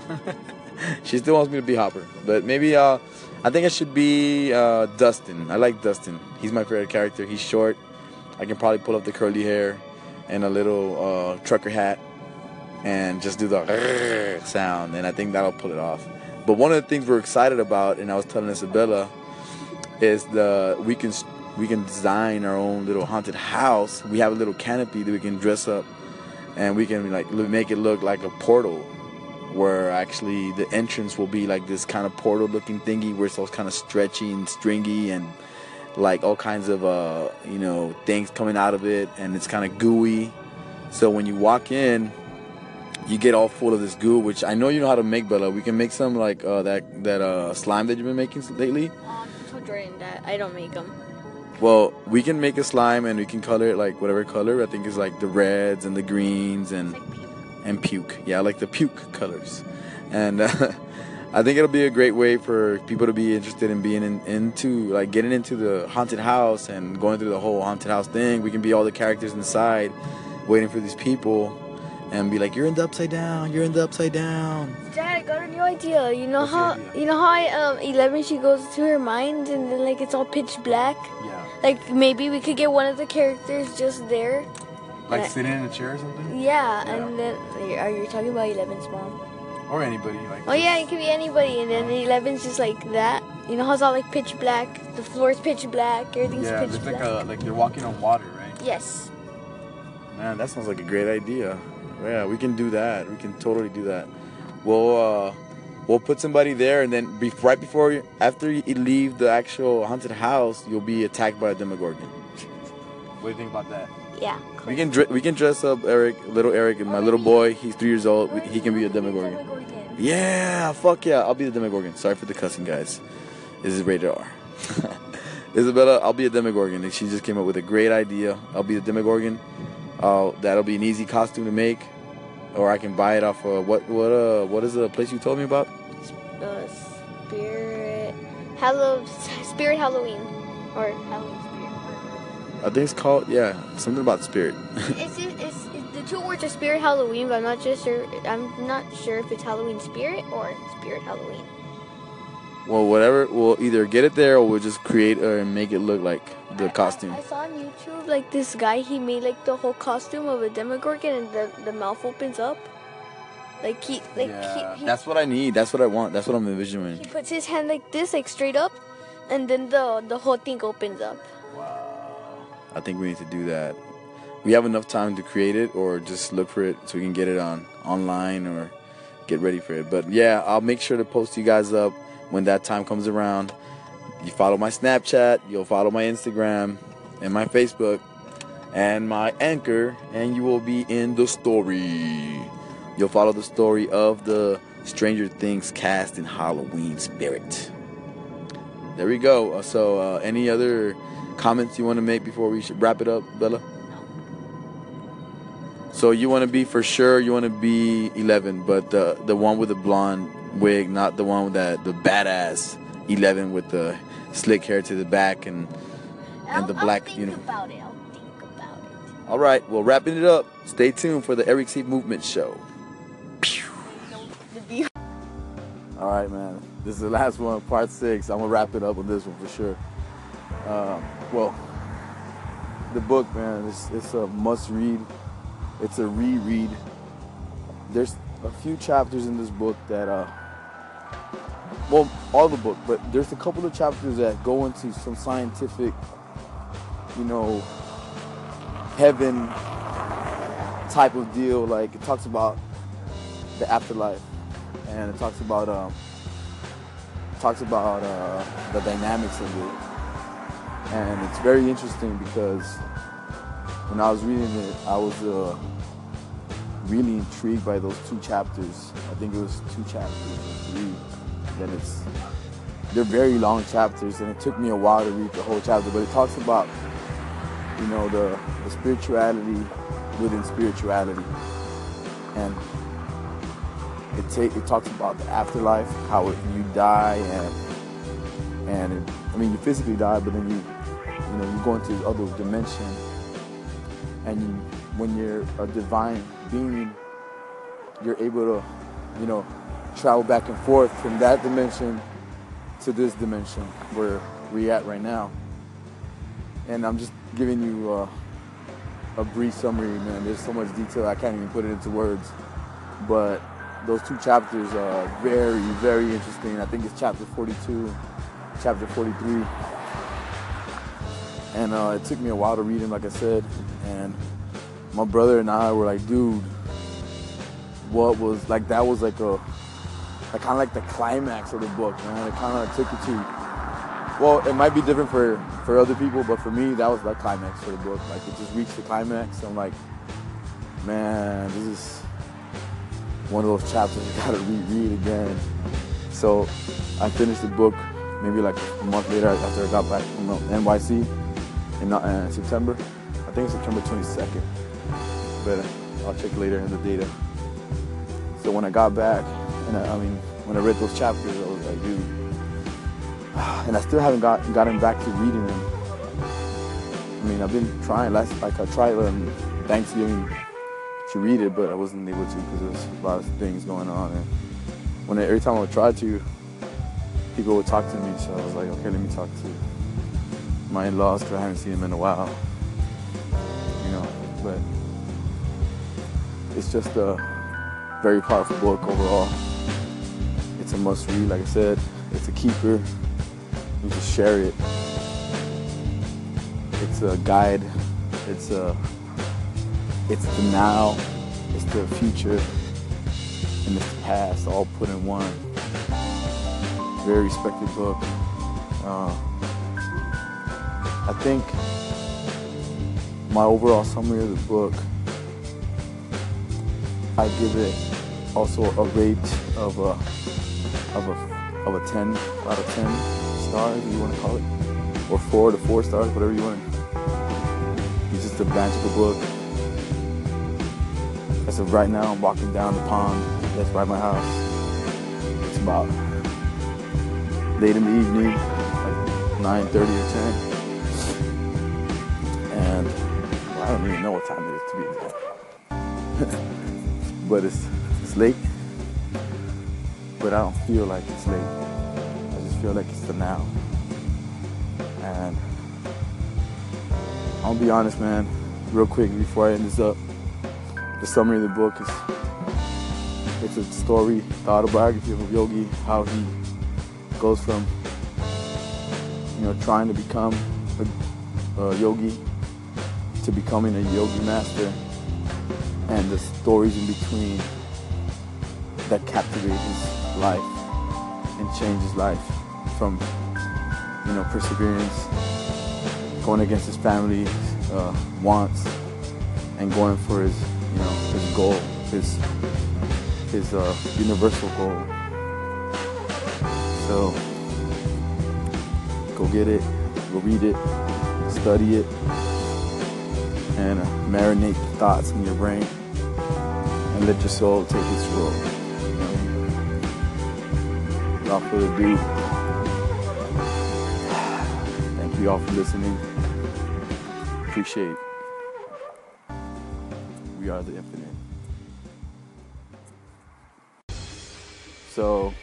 gonna be she still wants me to be Hopper, but maybe uh, I think I should be uh, Dustin. I like Dustin. He's my favorite character. He's short. I can probably pull up the curly hair and a little uh, trucker hat and just do the sound, and I think that'll pull it off. But one of the things we're excited about, and I was telling Isabella, is the we can we can design our own little haunted house. We have a little canopy that we can dress up, and we can like make it look like a portal where actually the entrance will be like this kind of portal looking thingy where it's all kind of stretchy and stringy and like all kinds of uh you know things coming out of it and it's kind of gooey so when you walk in you get all full of this goo which i know you know how to make bella we can make some like uh that that uh slime that you've been making lately um, I told Jordan that I don't make them well we can make a slime and we can color it like whatever color i think is like the reds and the greens and like puke. and puke. Yeah, like the puke colors. And uh, I think it'll be a great way for people to be interested in being in, into like getting into the haunted house and going through the whole haunted house thing. We can be all the characters inside, waiting for these people, and be like, "You're in the upside down. You're in the upside down." Dad, I got a new idea. You know What's how you know how I um eleven she goes to her mind and then like it's all pitch black. Yeah, Like maybe we could get one of the characters just there. like Uh, sitting in a chair or something, Yeah, Yeah. and then are you talking about Eleven's mom? or anybody. Like, Oh yeah, it could be anybody, and then Eleven's just like that. You know how it's all like pitch black. The floor's pitch black. Everything's yeah, pitch it's like black. a like they're walking on water, right? yes. Man, that sounds like a great idea. Yeah, we can do that. We can totally do that. We'll uh, we'll put somebody there, and then be, right before you, after you leave the actual haunted house, you'll be attacked by a Demogorgon. What do you think about that? Yeah. We can dre- we can dress up Eric, little Eric, and my little boy. He's three years old. He can be a Demogorgon. Yeah, fuck yeah, I'll be the Demogorgon. Sorry for the cussing, guys. This is rated R. Isabella, I'll be a Demogorgon. She just came up with a great idea. I'll be the Demogorgon. Uh, that'll be an easy costume to make, or I can buy it off. of what what uh what is the place you told me about? Uh, spirit, Hallow, Spirit Halloween, or Halloween Spirit. I think it's called yeah something about spirit. it's, it's, it's, it's the two words are Spirit Halloween, but I'm not just sure. I'm not sure if it's Halloween Spirit or Spirit Halloween. well, whatever. We'll either get it there or we'll just create and make it look like the costume. I, saw on YouTube like this guy. He made like the whole costume of a Demogorgon, and the the mouth opens up. Like he like Yeah, he, he, that's what I need. That's what I want. That's what I'm envisioning. he puts his hand like this, like straight up, and then the the whole thing opens up. Wow. I think we need to do that. We have enough time to create it or just look for it so we can get it on online or get ready for it. But yeah, I'll make sure to post you guys up when that time comes around. You follow my Snapchat, you'll follow my Instagram and my Facebook and my anchor and you will be in the story. You'll follow the story of the Stranger Things cast in Halloween spirit. There we go. Uh, So, uh, any other comments you want to make before we should wrap it up, Bella? So you want to be for sure. You want to be 11, but the the one with the blonde wig, not the one with that the badass 11 with the slick hair to the back and and the I'll- I'll black think uniform. about it. I'll think about it. All right, well, wrapping it up. Stay tuned for the Eric C. Movement Show. All right, man. This is the last one, part six. I'm gonna wrap it up with this one for sure. Um, well, the book, man, it's, it's a must-read. It's a reread. There's a few chapters in this book that, uh, well, all the book, but there's a couple of chapters that go into some scientific, you know, heaven type of deal. Like it talks about the afterlife and it talks about um, talks about uh, the dynamics of it, and it's very interesting because when I was reading it, I was uh, really intrigued by those two chapters. I think it was two chapters. Then it's they're very long chapters, and it took me a while to read the whole chapter. But it talks about you know the, the spirituality within spirituality, and it it talks about the afterlife, how it, you die and and it, I mean you physically die, but then you you know you go into this other dimension, and you, when you're a divine being, you're able to you know travel back and forth from that dimension to this dimension where we're at right now. And I'm just giving you uh, a brief summary, man. There's so much detail I can't even put it into words, but those two chapters are very, very interesting. I think it's chapter 42, chapter 43. And uh, it took me a while to read them, like I said. And my brother and I were like, dude, what was like? That was like a, like kind of like the climax of the book, man. It kind of took you to. Well, it might be different for for other people, but for me, that was the climax for the book. Like it just reached the climax. I'm like, man, this is one of those chapters you gotta reread again. So I finished the book maybe like a month later after I got back from uh, NYC in uh, September. I think it's September 22nd, but I'll check later in the data. So when I got back, I, mean, when I read those chapters, I was like, dude, and I still haven't got gotten back to reading them. I mean, I've been trying. Last like I tried on Thanksgiving to read it, but I wasn't able to because there's a lot of things going on. And when I, every time I would try to, people would talk to me. So I was like, okay, let me talk to my in-laws because I haven't seen them in a while. You know, but it's just a very powerful book overall. It's a must-read, like I said. It's a keeper. You just share it. It's a guide. It's a it's the now, it's the future, and it's the past all put in one. Very respected book. Uh, I think my overall summary of the book, I give it also a rate of a of a of a 10 out of 10 stars, you want to call it. or four to four stars, whatever you want. It's just a magical book. As of right now, I'm walking down the pond that's by my house. It's about late in the evening, like 9:30 or 10, and well, I don't even know what time it is to be exact. but it's it's late. But I don't feel like it's late. I just feel like it's the now. And I'll be honest, man, real quick before I end this up. The summary of the book is it's a story, the autobiography of a yogi, how he goes from you know trying to become a, a yogi to becoming a yogi master and the stories in between that captivate his life and change his life from you know perseverance going against his family uh, wants and going for his you know his goal his his uh, universal goal so go get it go read it study it and uh, marinate the thoughts in your brain and let your soul take its role. Know? Without further ado, thank you all for listening. Appreciate. We are the infinite. So,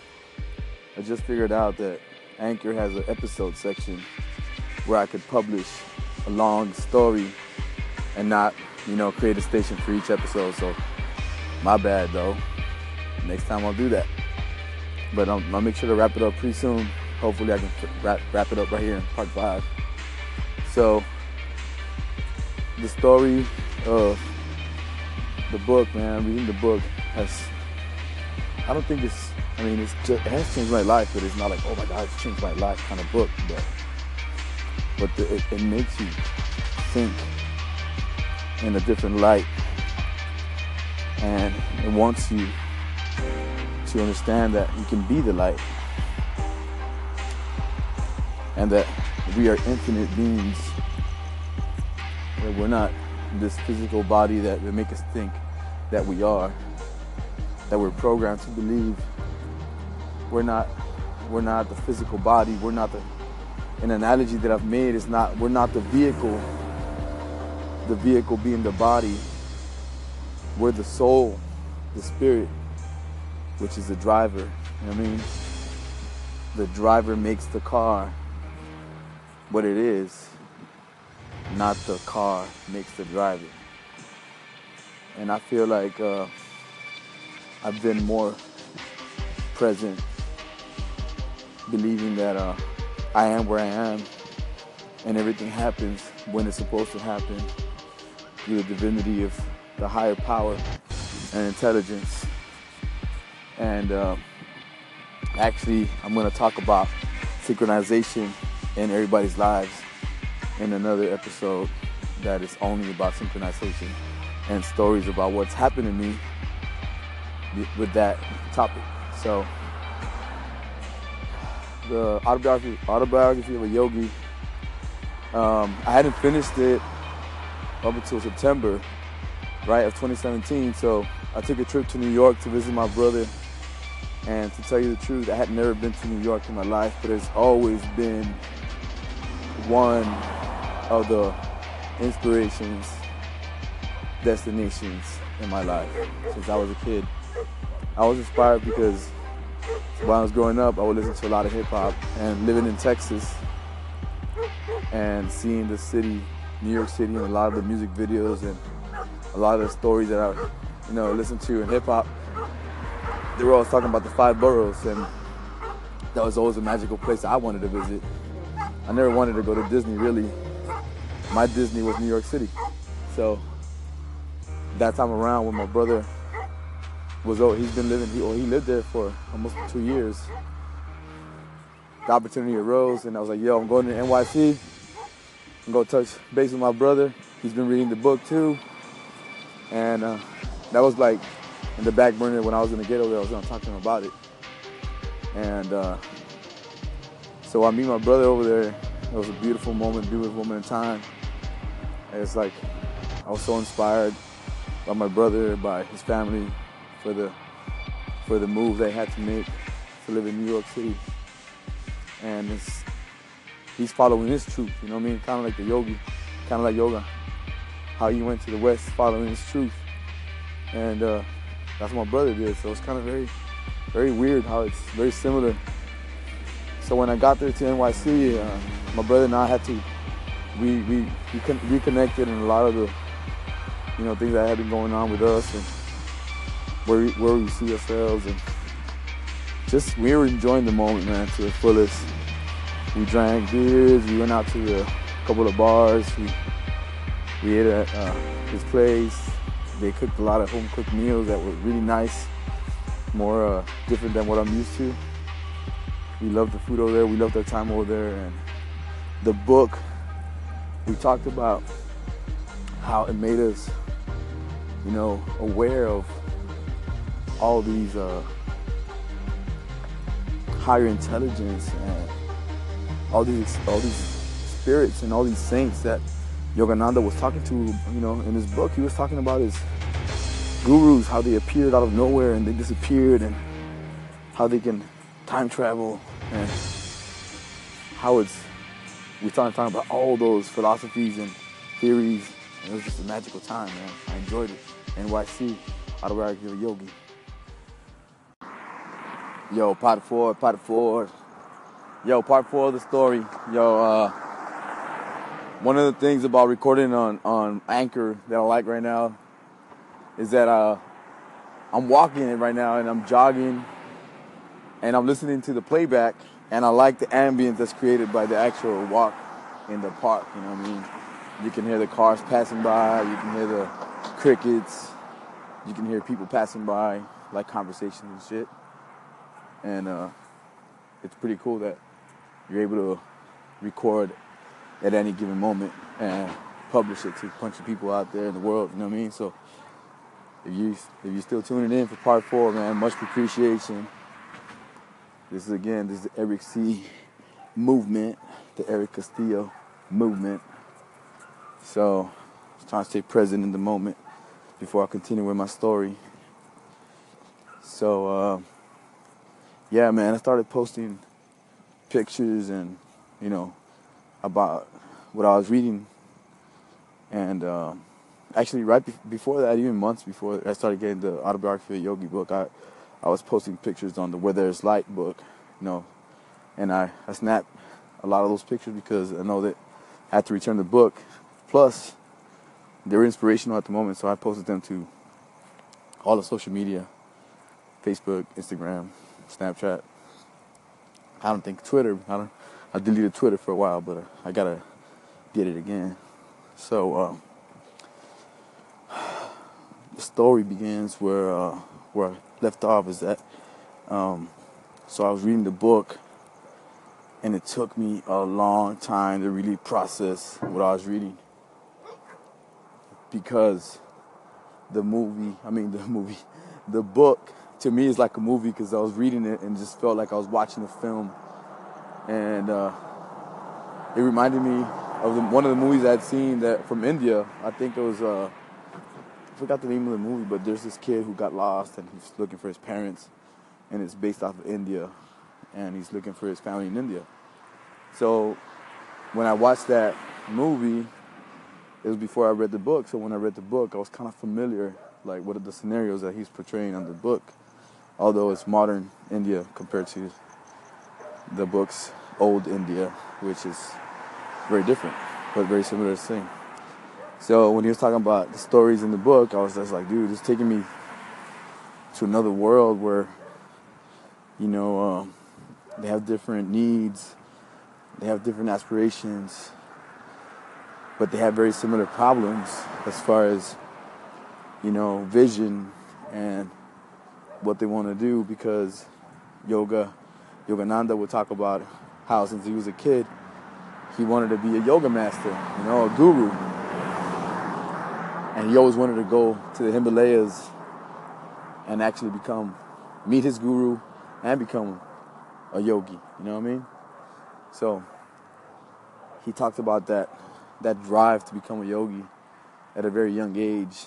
I just figured out that Anchor has an episode section where I could publish a long story and not, you know, create a station for each episode. So my bad though. Next time I'll do that. But I'll make sure to wrap it up pretty soon. Hopefully I can wrap, wrap it up right here in part five. So the story of the book, man, reading the book has I don't think it's I mean it's just it has changed my life, but it's not like, oh my god, it's changed my life kind of book. But but the, it, it makes you think in a different light and it wants you to understand that you can be the light and that we are infinite beings that we're not this physical body that make us think that we are that we're programmed to believe. We're not we're not the physical body. We're not the an analogy that I've made is not we're not the vehicle the vehicle being the body. We're the soul, the spirit, which is the driver. You know what I mean? The driver makes the car what it is, not the car makes the driver. And I feel like uh, I've been more present, believing that uh, I am where I am and everything happens when it's supposed to happen through the divinity of the higher power and intelligence. And uh, actually, I'm going to talk about synchronization in everybody's lives in another episode that is only about synchronization and stories about what's happened to me with that topic. So, the autobiography, autobiography of a yogi. Um, I hadn't finished it up until September, right, of 2017. So I took a trip to New York to visit my brother. And to tell you the truth, I had never been to New York in my life, but it's always been one of the inspirations, destinations in my life since I was a kid. I was inspired because when I was growing up, I would listen to a lot of hip hop and living in Texas and seeing the city, New York City, and a lot of the music videos and a lot of the stories that I, you know, listened to in hip hop, they were always talking about the five boroughs, and that was always a magical place I wanted to visit. I never wanted to go to Disney really. My Disney was New York City, so that time around when my brother was oh he's been living he, well, he lived there for almost two years. The opportunity arose, and I was like, yo, I'm going to NYC. I'm gonna touch base with my brother. He's been reading the book too. And uh, that was like in the back burner when I was in the ghetto there, I was gonna talk to him about it. And uh, so I meet my brother over there It was a beautiful moment, beautiful moment in time. It's like I was so inspired by my brother, by his family, for the for the move they had to make to live in New York City. And it's he's following his truth, you know what I mean? Kind of like the yogi, kind of like yoga. How he went to the West following his truth. And uh, that's what my brother did. So it's kind of very, very weird how it's very similar. So when I got there to NYC, uh, my brother and I had to, we, we, we reconnected in a lot of the, you know, things that had been going on with us and where we, where we see ourselves and just we were enjoying the moment, man, to the fullest. We drank beers, we went out to a couple of bars, we, we ate at uh, his place, they cooked a lot of home cooked meals that were really nice, more uh, different than what I'm used to. We loved the food over there. We loved our time over there, and the book we talked about how it made us, you know, aware of all these uh, higher intelligence and all these all these spirits and all these saints that Yogananda was talking to, you know, in his book, he was talking about his gurus, how they appeared out of nowhere and they disappeared, and how they can time travel, and how it's. We started talking about all those philosophies and theories, and it was just a magical time, man. I enjoyed it. NYC, a Yogi. Yo, part four, part four. Yo, part four of the story. Yo, uh, one of the things about recording on, on Anchor that I like right now is that uh, I'm walking it right now and I'm jogging and I'm listening to the playback and I like the ambience that's created by the actual walk in the park. You know what I mean? You can hear the cars passing by, you can hear the crickets, you can hear people passing by, like conversations and shit. And uh, it's pretty cool that you're able to record at any given moment and publish it to a bunch of people out there in the world. You know what I mean? So if you if you're still tuning in for part four, man, much appreciation. This is again, this is the Eric C. movement, the Eric Castillo movement. So I'm trying to stay present in the moment before I continue with my story. So uh, yeah, man, I started posting pictures and you know about what I was reading, and uh, actually right be- before that, even months before I started getting the autobiography of Yogi book, I I was posting pictures on the Where There's Light book, you know, and I I snapped a lot of those pictures because I know that I had to return the book. Plus, they were inspirational at the moment, so I posted them to all the social media, Facebook, Instagram, Snapchat. I don't think Twitter. I don't. I deleted Twitter for a while, but I gotta get it again. So um, the story begins where uh, where I left off is that. Um, so I was reading the book, and it took me a long time to really process what I was reading because the movie. I mean the movie, the book to me is like a movie because I was reading it and just felt like I was watching a film, and uh, it reminded me of the, one of the movies I'd seen that from India. I think it was uh, I forgot the name of the movie, but there's this kid who got lost and he's looking for his parents, and it's based off of India, and he's looking for his family in India. So when I watched that movie, it was before I read the book. So when I read the book, I was kind of familiar, like what are the scenarios that he's portraying on the book although it's modern India compared to the book's old India, which is very different, but very similar thing. So when he was talking about the stories in the book, I was just like, dude, it's taking me to another world where, you know, um, they have different needs, they have different aspirations, but they have very similar problems as far as, you know, vision and what they want to do because yoga, Yogananda would talk about how since he was a kid, he wanted to be a yoga master, you know, a guru. And he always wanted to go to the Himalayas and actually become, meet his guru and become a yogi, you know what I mean? So he talked about that that drive to become a yogi at a very young age.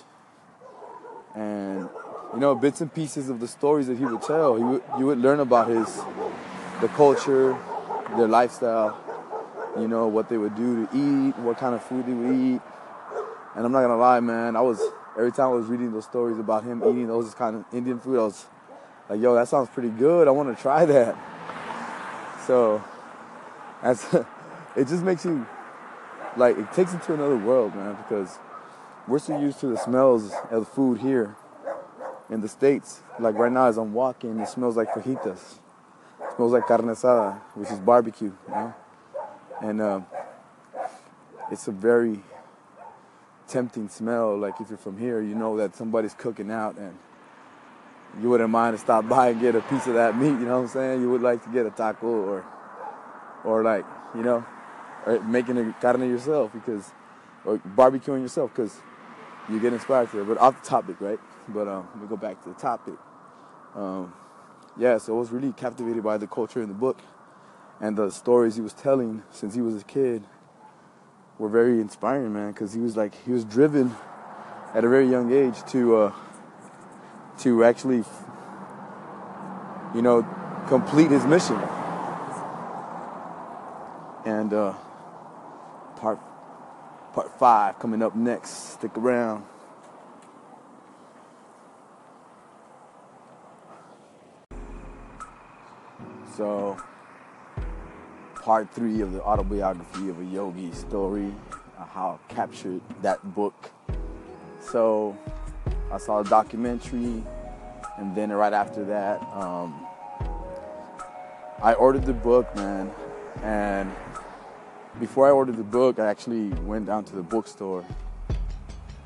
And you know, bits and pieces of the stories that he would tell, you would, you would learn about his the culture, their lifestyle, you know, what they would do to eat, what kind of food they would eat. And I'm not gonna lie, man, I was every time I was reading those stories about him eating those kind of Indian food, I was like, yo, that sounds pretty good. I want to try that. So that's it just makes you like it takes you to another world, man, because we're so used to the smells of the food here in the States. Like right now as I'm walking, it smells like fajitas. Smells like carne asada, which is barbecue, you know? And uh, it's a very tempting smell. Like if you're from here, you know that somebody's cooking out and you wouldn't mind to stop by and get a piece of that meat, you know what I'm saying? You would like to get a taco or or like, you know, or making a carne yourself because or barbecuing yourself because you get inspired to it. But off the topic, right? But um, we go back to the topic. Um, yeah, so I was really captivated by the culture in the book and the stories he was telling since he was a kid were very inspiring, man. Because he was like he was driven at a very young age to uh, to actually, you know, complete his mission. And uh, part part five coming up next. Stick around. So, part three of the autobiography of a yogi story, uh, how I captured that book. So, I saw a documentary, and then right after that, um, I ordered the book, man. And before I ordered the book, I actually went down to the bookstore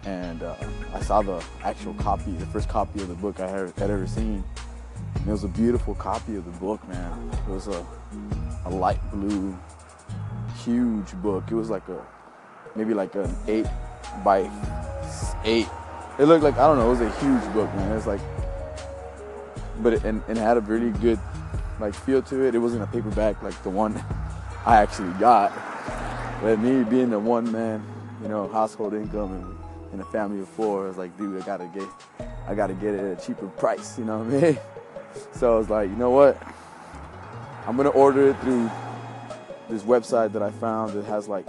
and uh, I saw the actual copy, the first copy of the book I had, had ever seen. It was a beautiful copy of the book, man. It was a, a light blue, huge book. It was like a, maybe like an eight by eight. It looked like, I don't know, it was a huge book, man. It was like, but it, and, and it had a really good like feel to it. It wasn't a paperback like the one I actually got. But me being the one man, you know, household income and a family of four, I was like, dude, I gotta get, I gotta get it at a cheaper price. You know what I mean? So I was like, you know what? I'm gonna order it through this website that I found that has like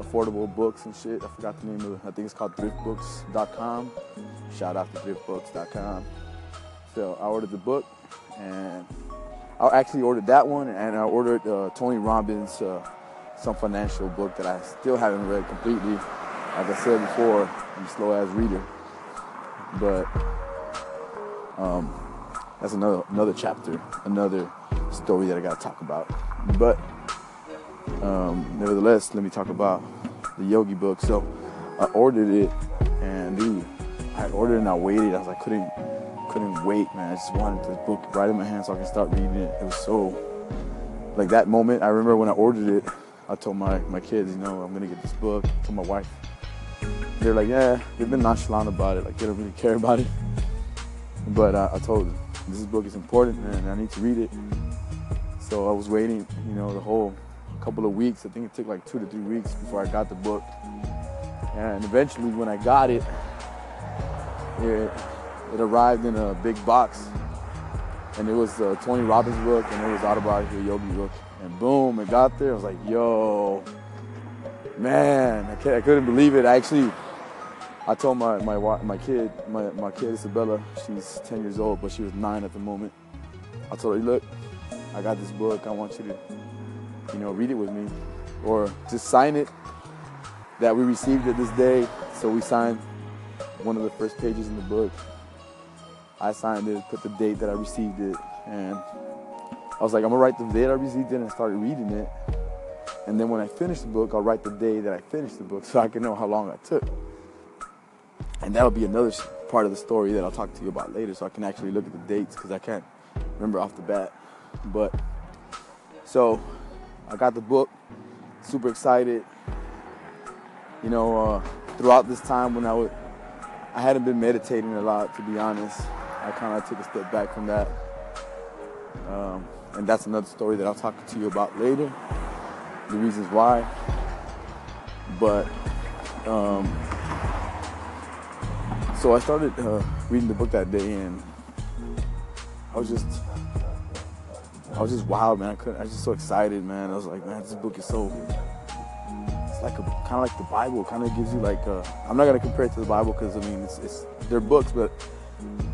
affordable books and shit. I forgot the name of it. I think it's called thriftbooks.com. Shout out to thriftbooks.com. So I ordered the book and I actually ordered that one and I ordered uh, Tony Robbins' uh, some financial book that I still haven't read completely. Like I said before, I'm a slow ass reader. But um, that's another another chapter, another story that I gotta talk about. But um, nevertheless, let me talk about the yogi book. So I ordered it, and dude, I ordered and I waited. I was like, couldn't couldn't wait, man. I just wanted this book right in my hand so I can start reading it. It was so like that moment. I remember when I ordered it. I told my, my kids, you know, I'm gonna get this book. I told my wife. They're like, yeah, they've been nonchalant about it. Like they don't really care about it. But uh, I told them, this book is important and I need to read it. So I was waiting, you know, the whole couple of weeks. I think it took like two to three weeks before I got the book. And eventually, when I got it, it, it arrived in a big box. And it was Tony Robbins book and it was Autobiography of Yogi book. And boom, it got there. I was like, yo, man, I, I couldn't believe it. I actually, I told my my my kid, my, my kid Isabella, she's 10 years old, but she was nine at the moment. I told her, look, I got this book. I want you to, you know, read it with me, or just sign it. That we received it this day, so we signed one of the first pages in the book. I signed it, put the date that I received it, and I was like, I'm gonna write the date I received it and started reading it. And then when I finish the book, I'll write the day that I finished the book so I can know how long I took. And that'll be another part of the story that I'll talk to you about later so I can actually look at the dates because I can't remember off the bat. But so I got the book, super excited. You know, uh, throughout this time when I was, I hadn't been meditating a lot to be honest. I kind of took a step back from that. Um, and that's another story that I'll talk to you about later. the reasons why. But um, so I started uh, reading the book that day, and I was just, I was just wild, man. I couldn't. I was just so excited, man. I was like, man, this book is so. It's like a kind of like the Bible. Kind of gives you like. I'm not gonna compare it to the Bible because I mean it's, it's they're books, but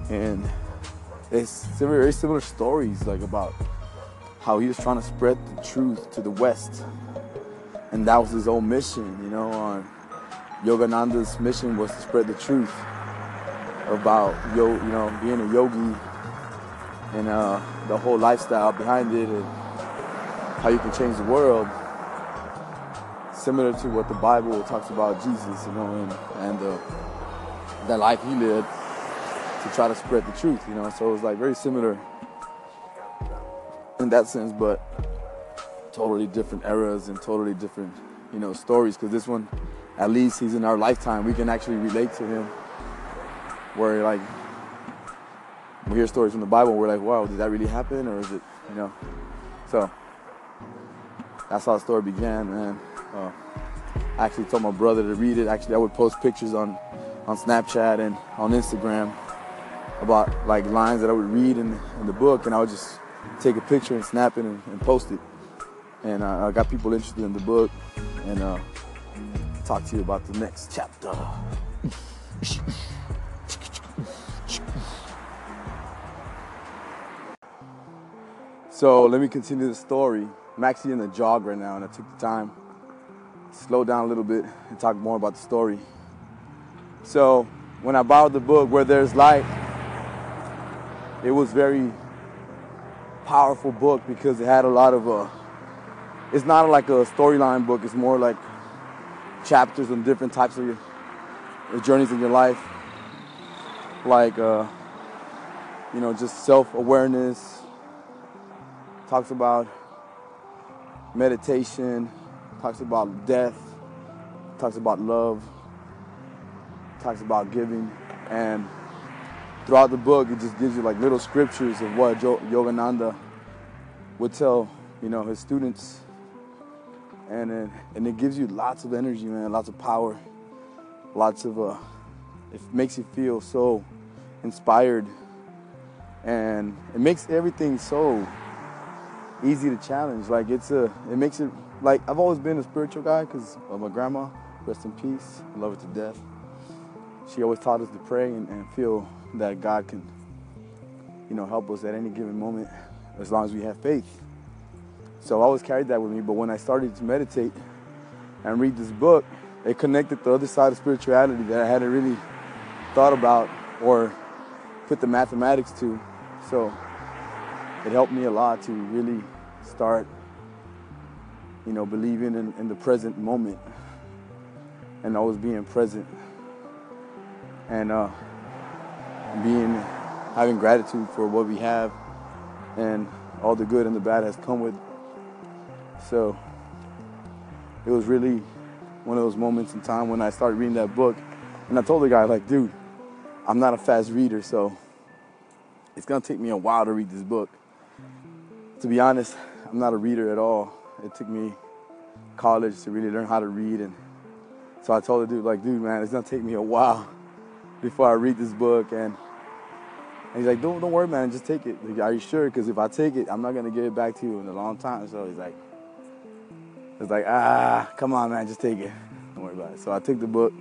and it's very similar stories like about how he was trying to spread the truth to the West, and that was his own mission. You know, on Yogananda's mission was to spread the truth about yo, you know, being a yogi and uh, the whole lifestyle behind it and how you can change the world. Similar to what the Bible talks about Jesus, you know, and, and uh, that life he lived to try to spread the truth, you know. So it was like very similar in that sense, but totally different eras and totally different, you know, stories. Because this one, at least, he's in our lifetime. We can actually relate to him. Where like we hear stories from the Bible, we're like, wow, did that really happen, or is it, you know? So that's how the story began, man. Uh, I actually told my brother to read it. Actually, I would post pictures on on Snapchat and on Instagram about like lines that I would read in, in the book, and I would just take a picture and snap it and, and post it. And uh, I got people interested in the book, and uh, talk to you about the next chapter. So let me continue the story. I'm actually in the jog right now, and I took the time to slow down a little bit and talk more about the story. So when I borrowed the book, Where There's Light, it was very powerful book because it had a lot of uh, it's not like a storyline book it's more like chapters on different types of your, journeys in your life like uh, you know just self-awareness talks about meditation talks about death talks about love talks about giving and throughout the book, it just gives you like little scriptures of what Yogananda would tell, you know, his students. And it, and it gives you lots of energy, man, lots of power, lots of, uh, it makes you feel so inspired. And it makes everything so easy to challenge. Like it's a, it makes it, like I've always been a spiritual guy because of my grandma, rest in peace, I love her to death. She always taught us to pray and, and feel that God can, you know, help us at any given moment as long as we have faith. So I always carried that with me. But when I started to meditate and read this book, it connected the other side of spirituality that I hadn't really thought about or put the mathematics to. So it helped me a lot to really start, you know, believing in, in the present moment and always being present. And uh, being having gratitude for what we have and all the good and the bad has come with. So it was really one of those moments in time when I started reading that book and I told the guy like, dude, I'm not a fast reader, so it's gonna take me a while to read this book. To be honest, I'm not a reader at all. It took me college to really learn how to read and so I told the dude like, dude, man, it's gonna take me a while before I read this book. And, and he's like, don't, don't worry, man, just take it. Like, Are you sure? Because if I take it, I'm not to give it back to you in a long time. So he's like, it's like, ah, come on, man, just take it. Don't worry about it. So I took the book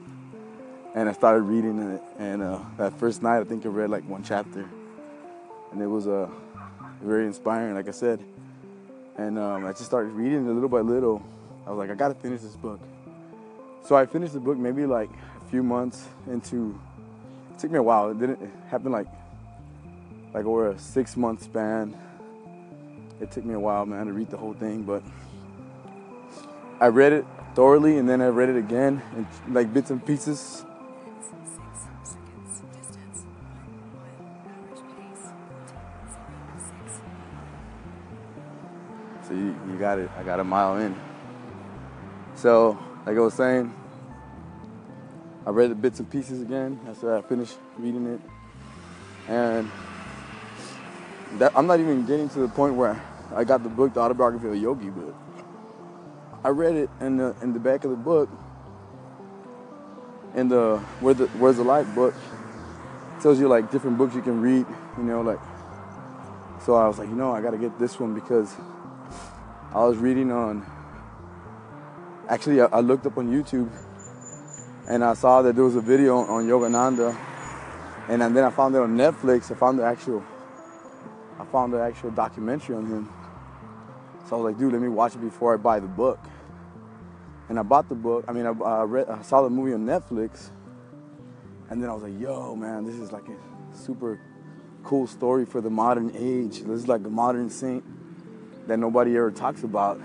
and I started reading it. And uh, that first night, I think I read like one chapter. And it was uh, very inspiring, like I said. And um, I just started reading it little by little. I was like, I got to finish this book. So I finished the book maybe like a few months into it took me a while. It didn't happen like like over a six month span. It took me a while, man, to read the whole thing, but I read it thoroughly and then I read it again in like bits and pieces. Got it. I got a mile in. So, like I was saying, I read the bits and pieces again after I finished reading it. And that, I'm not even getting to the point where I got the book, The Autobiography of Yogi, but I read it in the in the back of the book, in the the where's the light book, tells you like different books you can read. You know, like so I was like, you know, I gotta get this one because I was reading on. Actually, I, looked up on YouTube and I saw that there was a video on Yogananda, and then I found it on Netflix. I found the actual, I found the actual documentary on him. So I was like, dude, let me watch it before I buy the book. And I bought the book. I mean, I, I read, I saw the movie on Netflix, and then I was like, yo, man, this is like a super cool story for the modern age. This is like a modern saint that nobody ever talks about.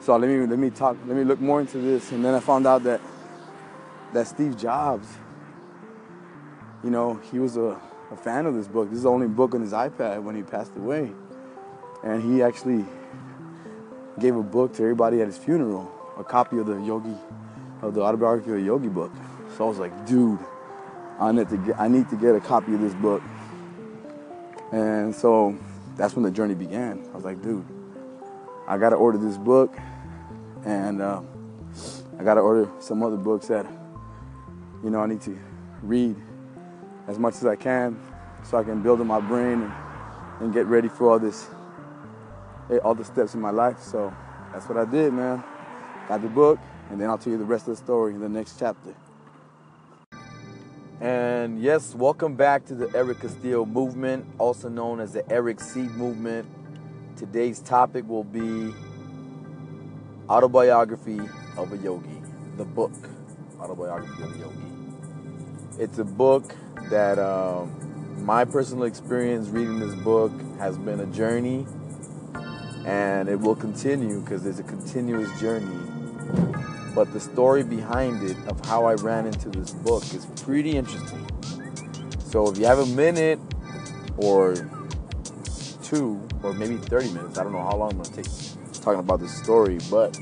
So let me let me talk, let me look more into this, and then I found out that that Steve Jobs, you know, he was a, a fan of this book. This is the only book on his iPad when he passed away, and he actually gave a book to everybody at his funeral, a copy of the Yogi, of the autobiography of the Yogi book. So I was like, dude, I need to get, I need to get a copy of this book. And so that's when the journey began. I was like, dude, I gotta order this book, and uh, I gotta order some other books that, you know, I need to read as much as I can, so I can build in my brain and, and get ready for all this, eh, all the steps in my life. So that's what I did, man. Got the book, and then I'll tell you the rest of the story in the next chapter. And yes, welcome back to the Eric Castillo movement, also known as the Eric C movement. Today's topic will be autobiography of a yogi, the book, autobiography of a yogi. It's a book that um, my personal experience reading this book has been a journey, and it will continue because it's a continuous journey but the story behind it of how I ran into this book is pretty interesting. So if you have a minute or two or maybe 30 minutes, I don't know how long I'm gonna take talking about this story, but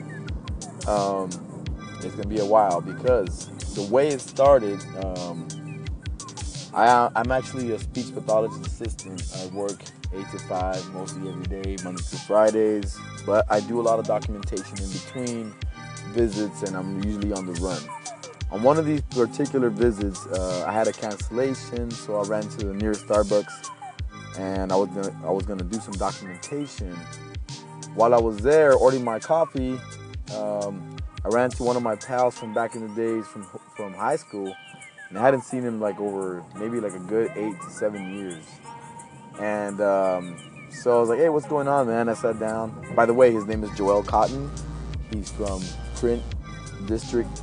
um, it's gonna be a while because the way it started, um, I, I'm actually a speech pathologist assistant. I work eight to five mostly every day, Mondays to Fridays, but I do a lot of documentation in between visits and I'm usually on the run. On one of these particular visits, uh, I had a cancellation, so I ran to the nearest Starbucks and I was gonna, I was gonna do some documentation. While I was there ordering my coffee, um, I ran to one of my pals from back in the days from from high school, and I hadn't seen him like over maybe like a good eight to seven years. And um, so I was like, "Hey, what's going on, man?" I sat down. By the way, his name is Joel Cotton. He's from print district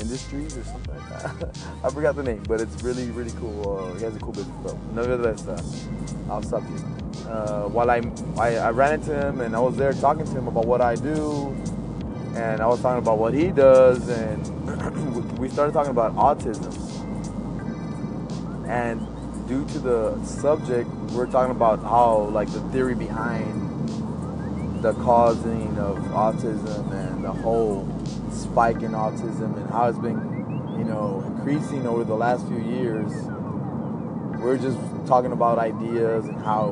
industries or something like that. I forgot the name, but it's really, really cool. Uh, he has a cool business, but nevertheless, uh, I'll stop you. Uh, while I, I, I ran into him and I was there talking to him about what I do, and I was talking about what he does, and we started talking about autism. And due to the subject, we're talking about how, like, the theory behind the causing of autism and the whole spike in autism and how it's been, you know, increasing over the last few years. We're just talking about ideas and how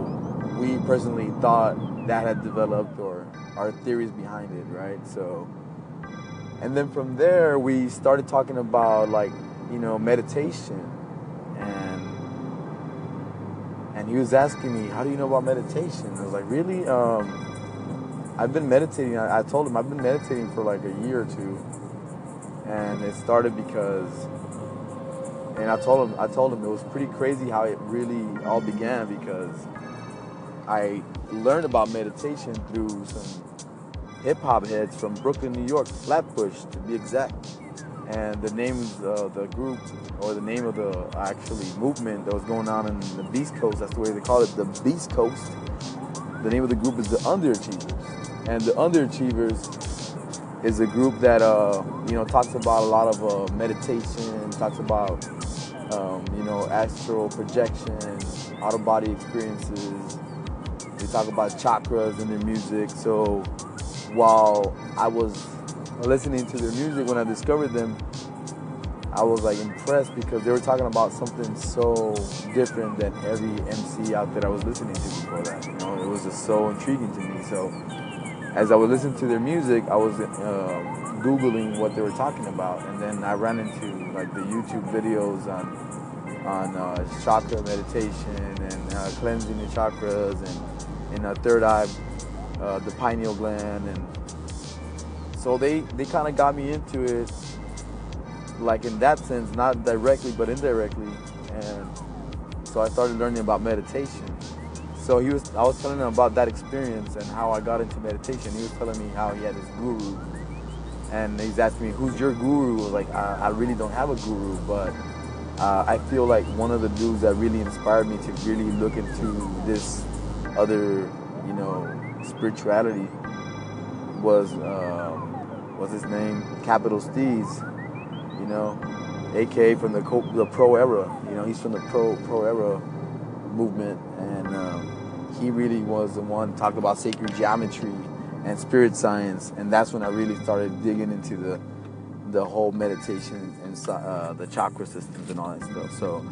we personally thought that had developed or our theories behind it, right? So, and then from there we started talking about like, you know, meditation and and he was asking me, how do you know about meditation? I was like, really? Um, I've been meditating. I, I, told him I've been meditating for like a year or two, and it started because, and I told him I told him it was pretty crazy how it really all began because I learned about meditation through some hip hop heads from Brooklyn, New York, Flatbush to be exact. And the name of the group, or the name of the actually movement that was going on in the Beast Coast, that's the way they call it, the Beast Coast. The name of the group is the Underachievers and the underachievers is a group that uh, you know talks about a lot of uh, meditation, talks about um, you know astral projection, out of body experiences. They talk about chakras in their music. So while I was listening to their music when I discovered them, I was like impressed because they were talking about something so different than every MC out there I was listening to before that. You know, it was just so intriguing to me. So as I was listening to their music, I was uh, googling what they were talking about, and then I ran into like the YouTube videos on on uh, chakra meditation and uh, cleansing the chakras and in a third eye, uh, the pineal gland, and so they they kind of got me into it, like in that sense, not directly but indirectly, and so I started learning about meditation. So he was, I was telling him about that experience and how I got into meditation. He was telling me how he had his guru, and he's asking me, "Who's your guru?" Like, I, I really don't have a guru, but uh, I feel like one of the dudes that really inspired me to really look into this other, you know, spirituality was um, was his name Capital Steez, you know, aka from the the pro era. You know, he's from the pro pro era movement, and um, he really was the one talked about sacred geometry and spirit science, and that's when I really started digging into the the whole meditation and uh, the chakra systems and all that stuff. So,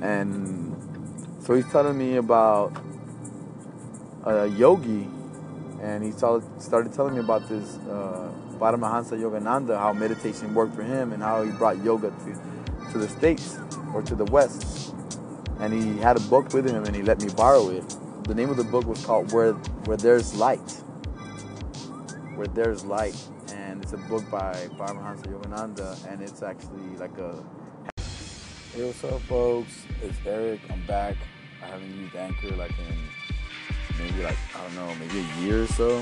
and so he's telling me about a yogi, and he started telling me about this uh, Paramahansa Yogananda, how meditation worked for him, and how he brought yoga to to the states or to the west. And he had a book with him, and he let me borrow it. The name of the book was called "Where Where There's Light." Where There's Light And it's a book by Paramahansa Yogananda, and it's actually like a. Hey, what's up, folks? It's Eric. I'm back. I haven't used Anchor like in maybe like I don't know, maybe a year or so.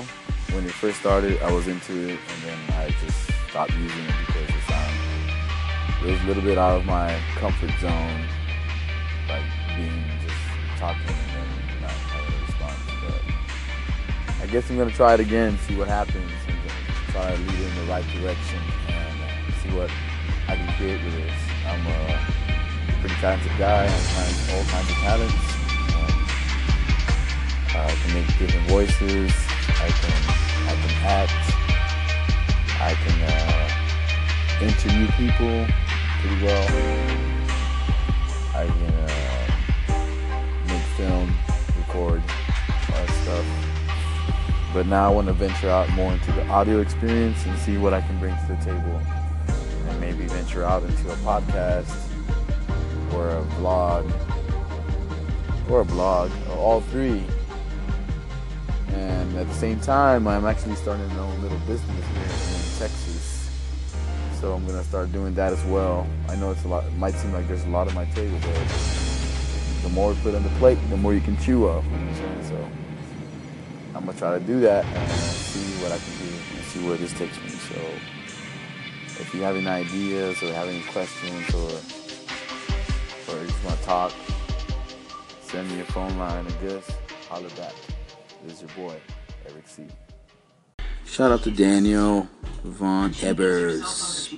When it first started, I was into it, and then I just stopped using it because it sounded um, it was a little bit out of my comfort zone, like being just talking and I guess I'm gonna try it again, see what happens try to lead in the right direction and uh, see what I can create with this. I'm a pretty talented guy. I have all kinds of talents. Um, I can make different voices. I can I can act. I can uh, interview people pretty well. I can uh, make film, record, stuff. But now I want to venture out more into the audio experience and see what I can bring to the table. And maybe venture out into a podcast or a vlog or a blog, or all three. And at the same time, I'm actually starting my own little business here in Texas. So I'm gonna start doing that as well. I know it's a lot. It might seem like there's a lot on my table, but the more we put on the plate, the more you can chew off. So I'm gonna try to do that and see what I can do and see where this takes me. So if you have any ideas or have any questions or or you just want to talk, send me a phone line and just holler back. This is your boy, Eric C. Shout out to Daniel Von Ebers.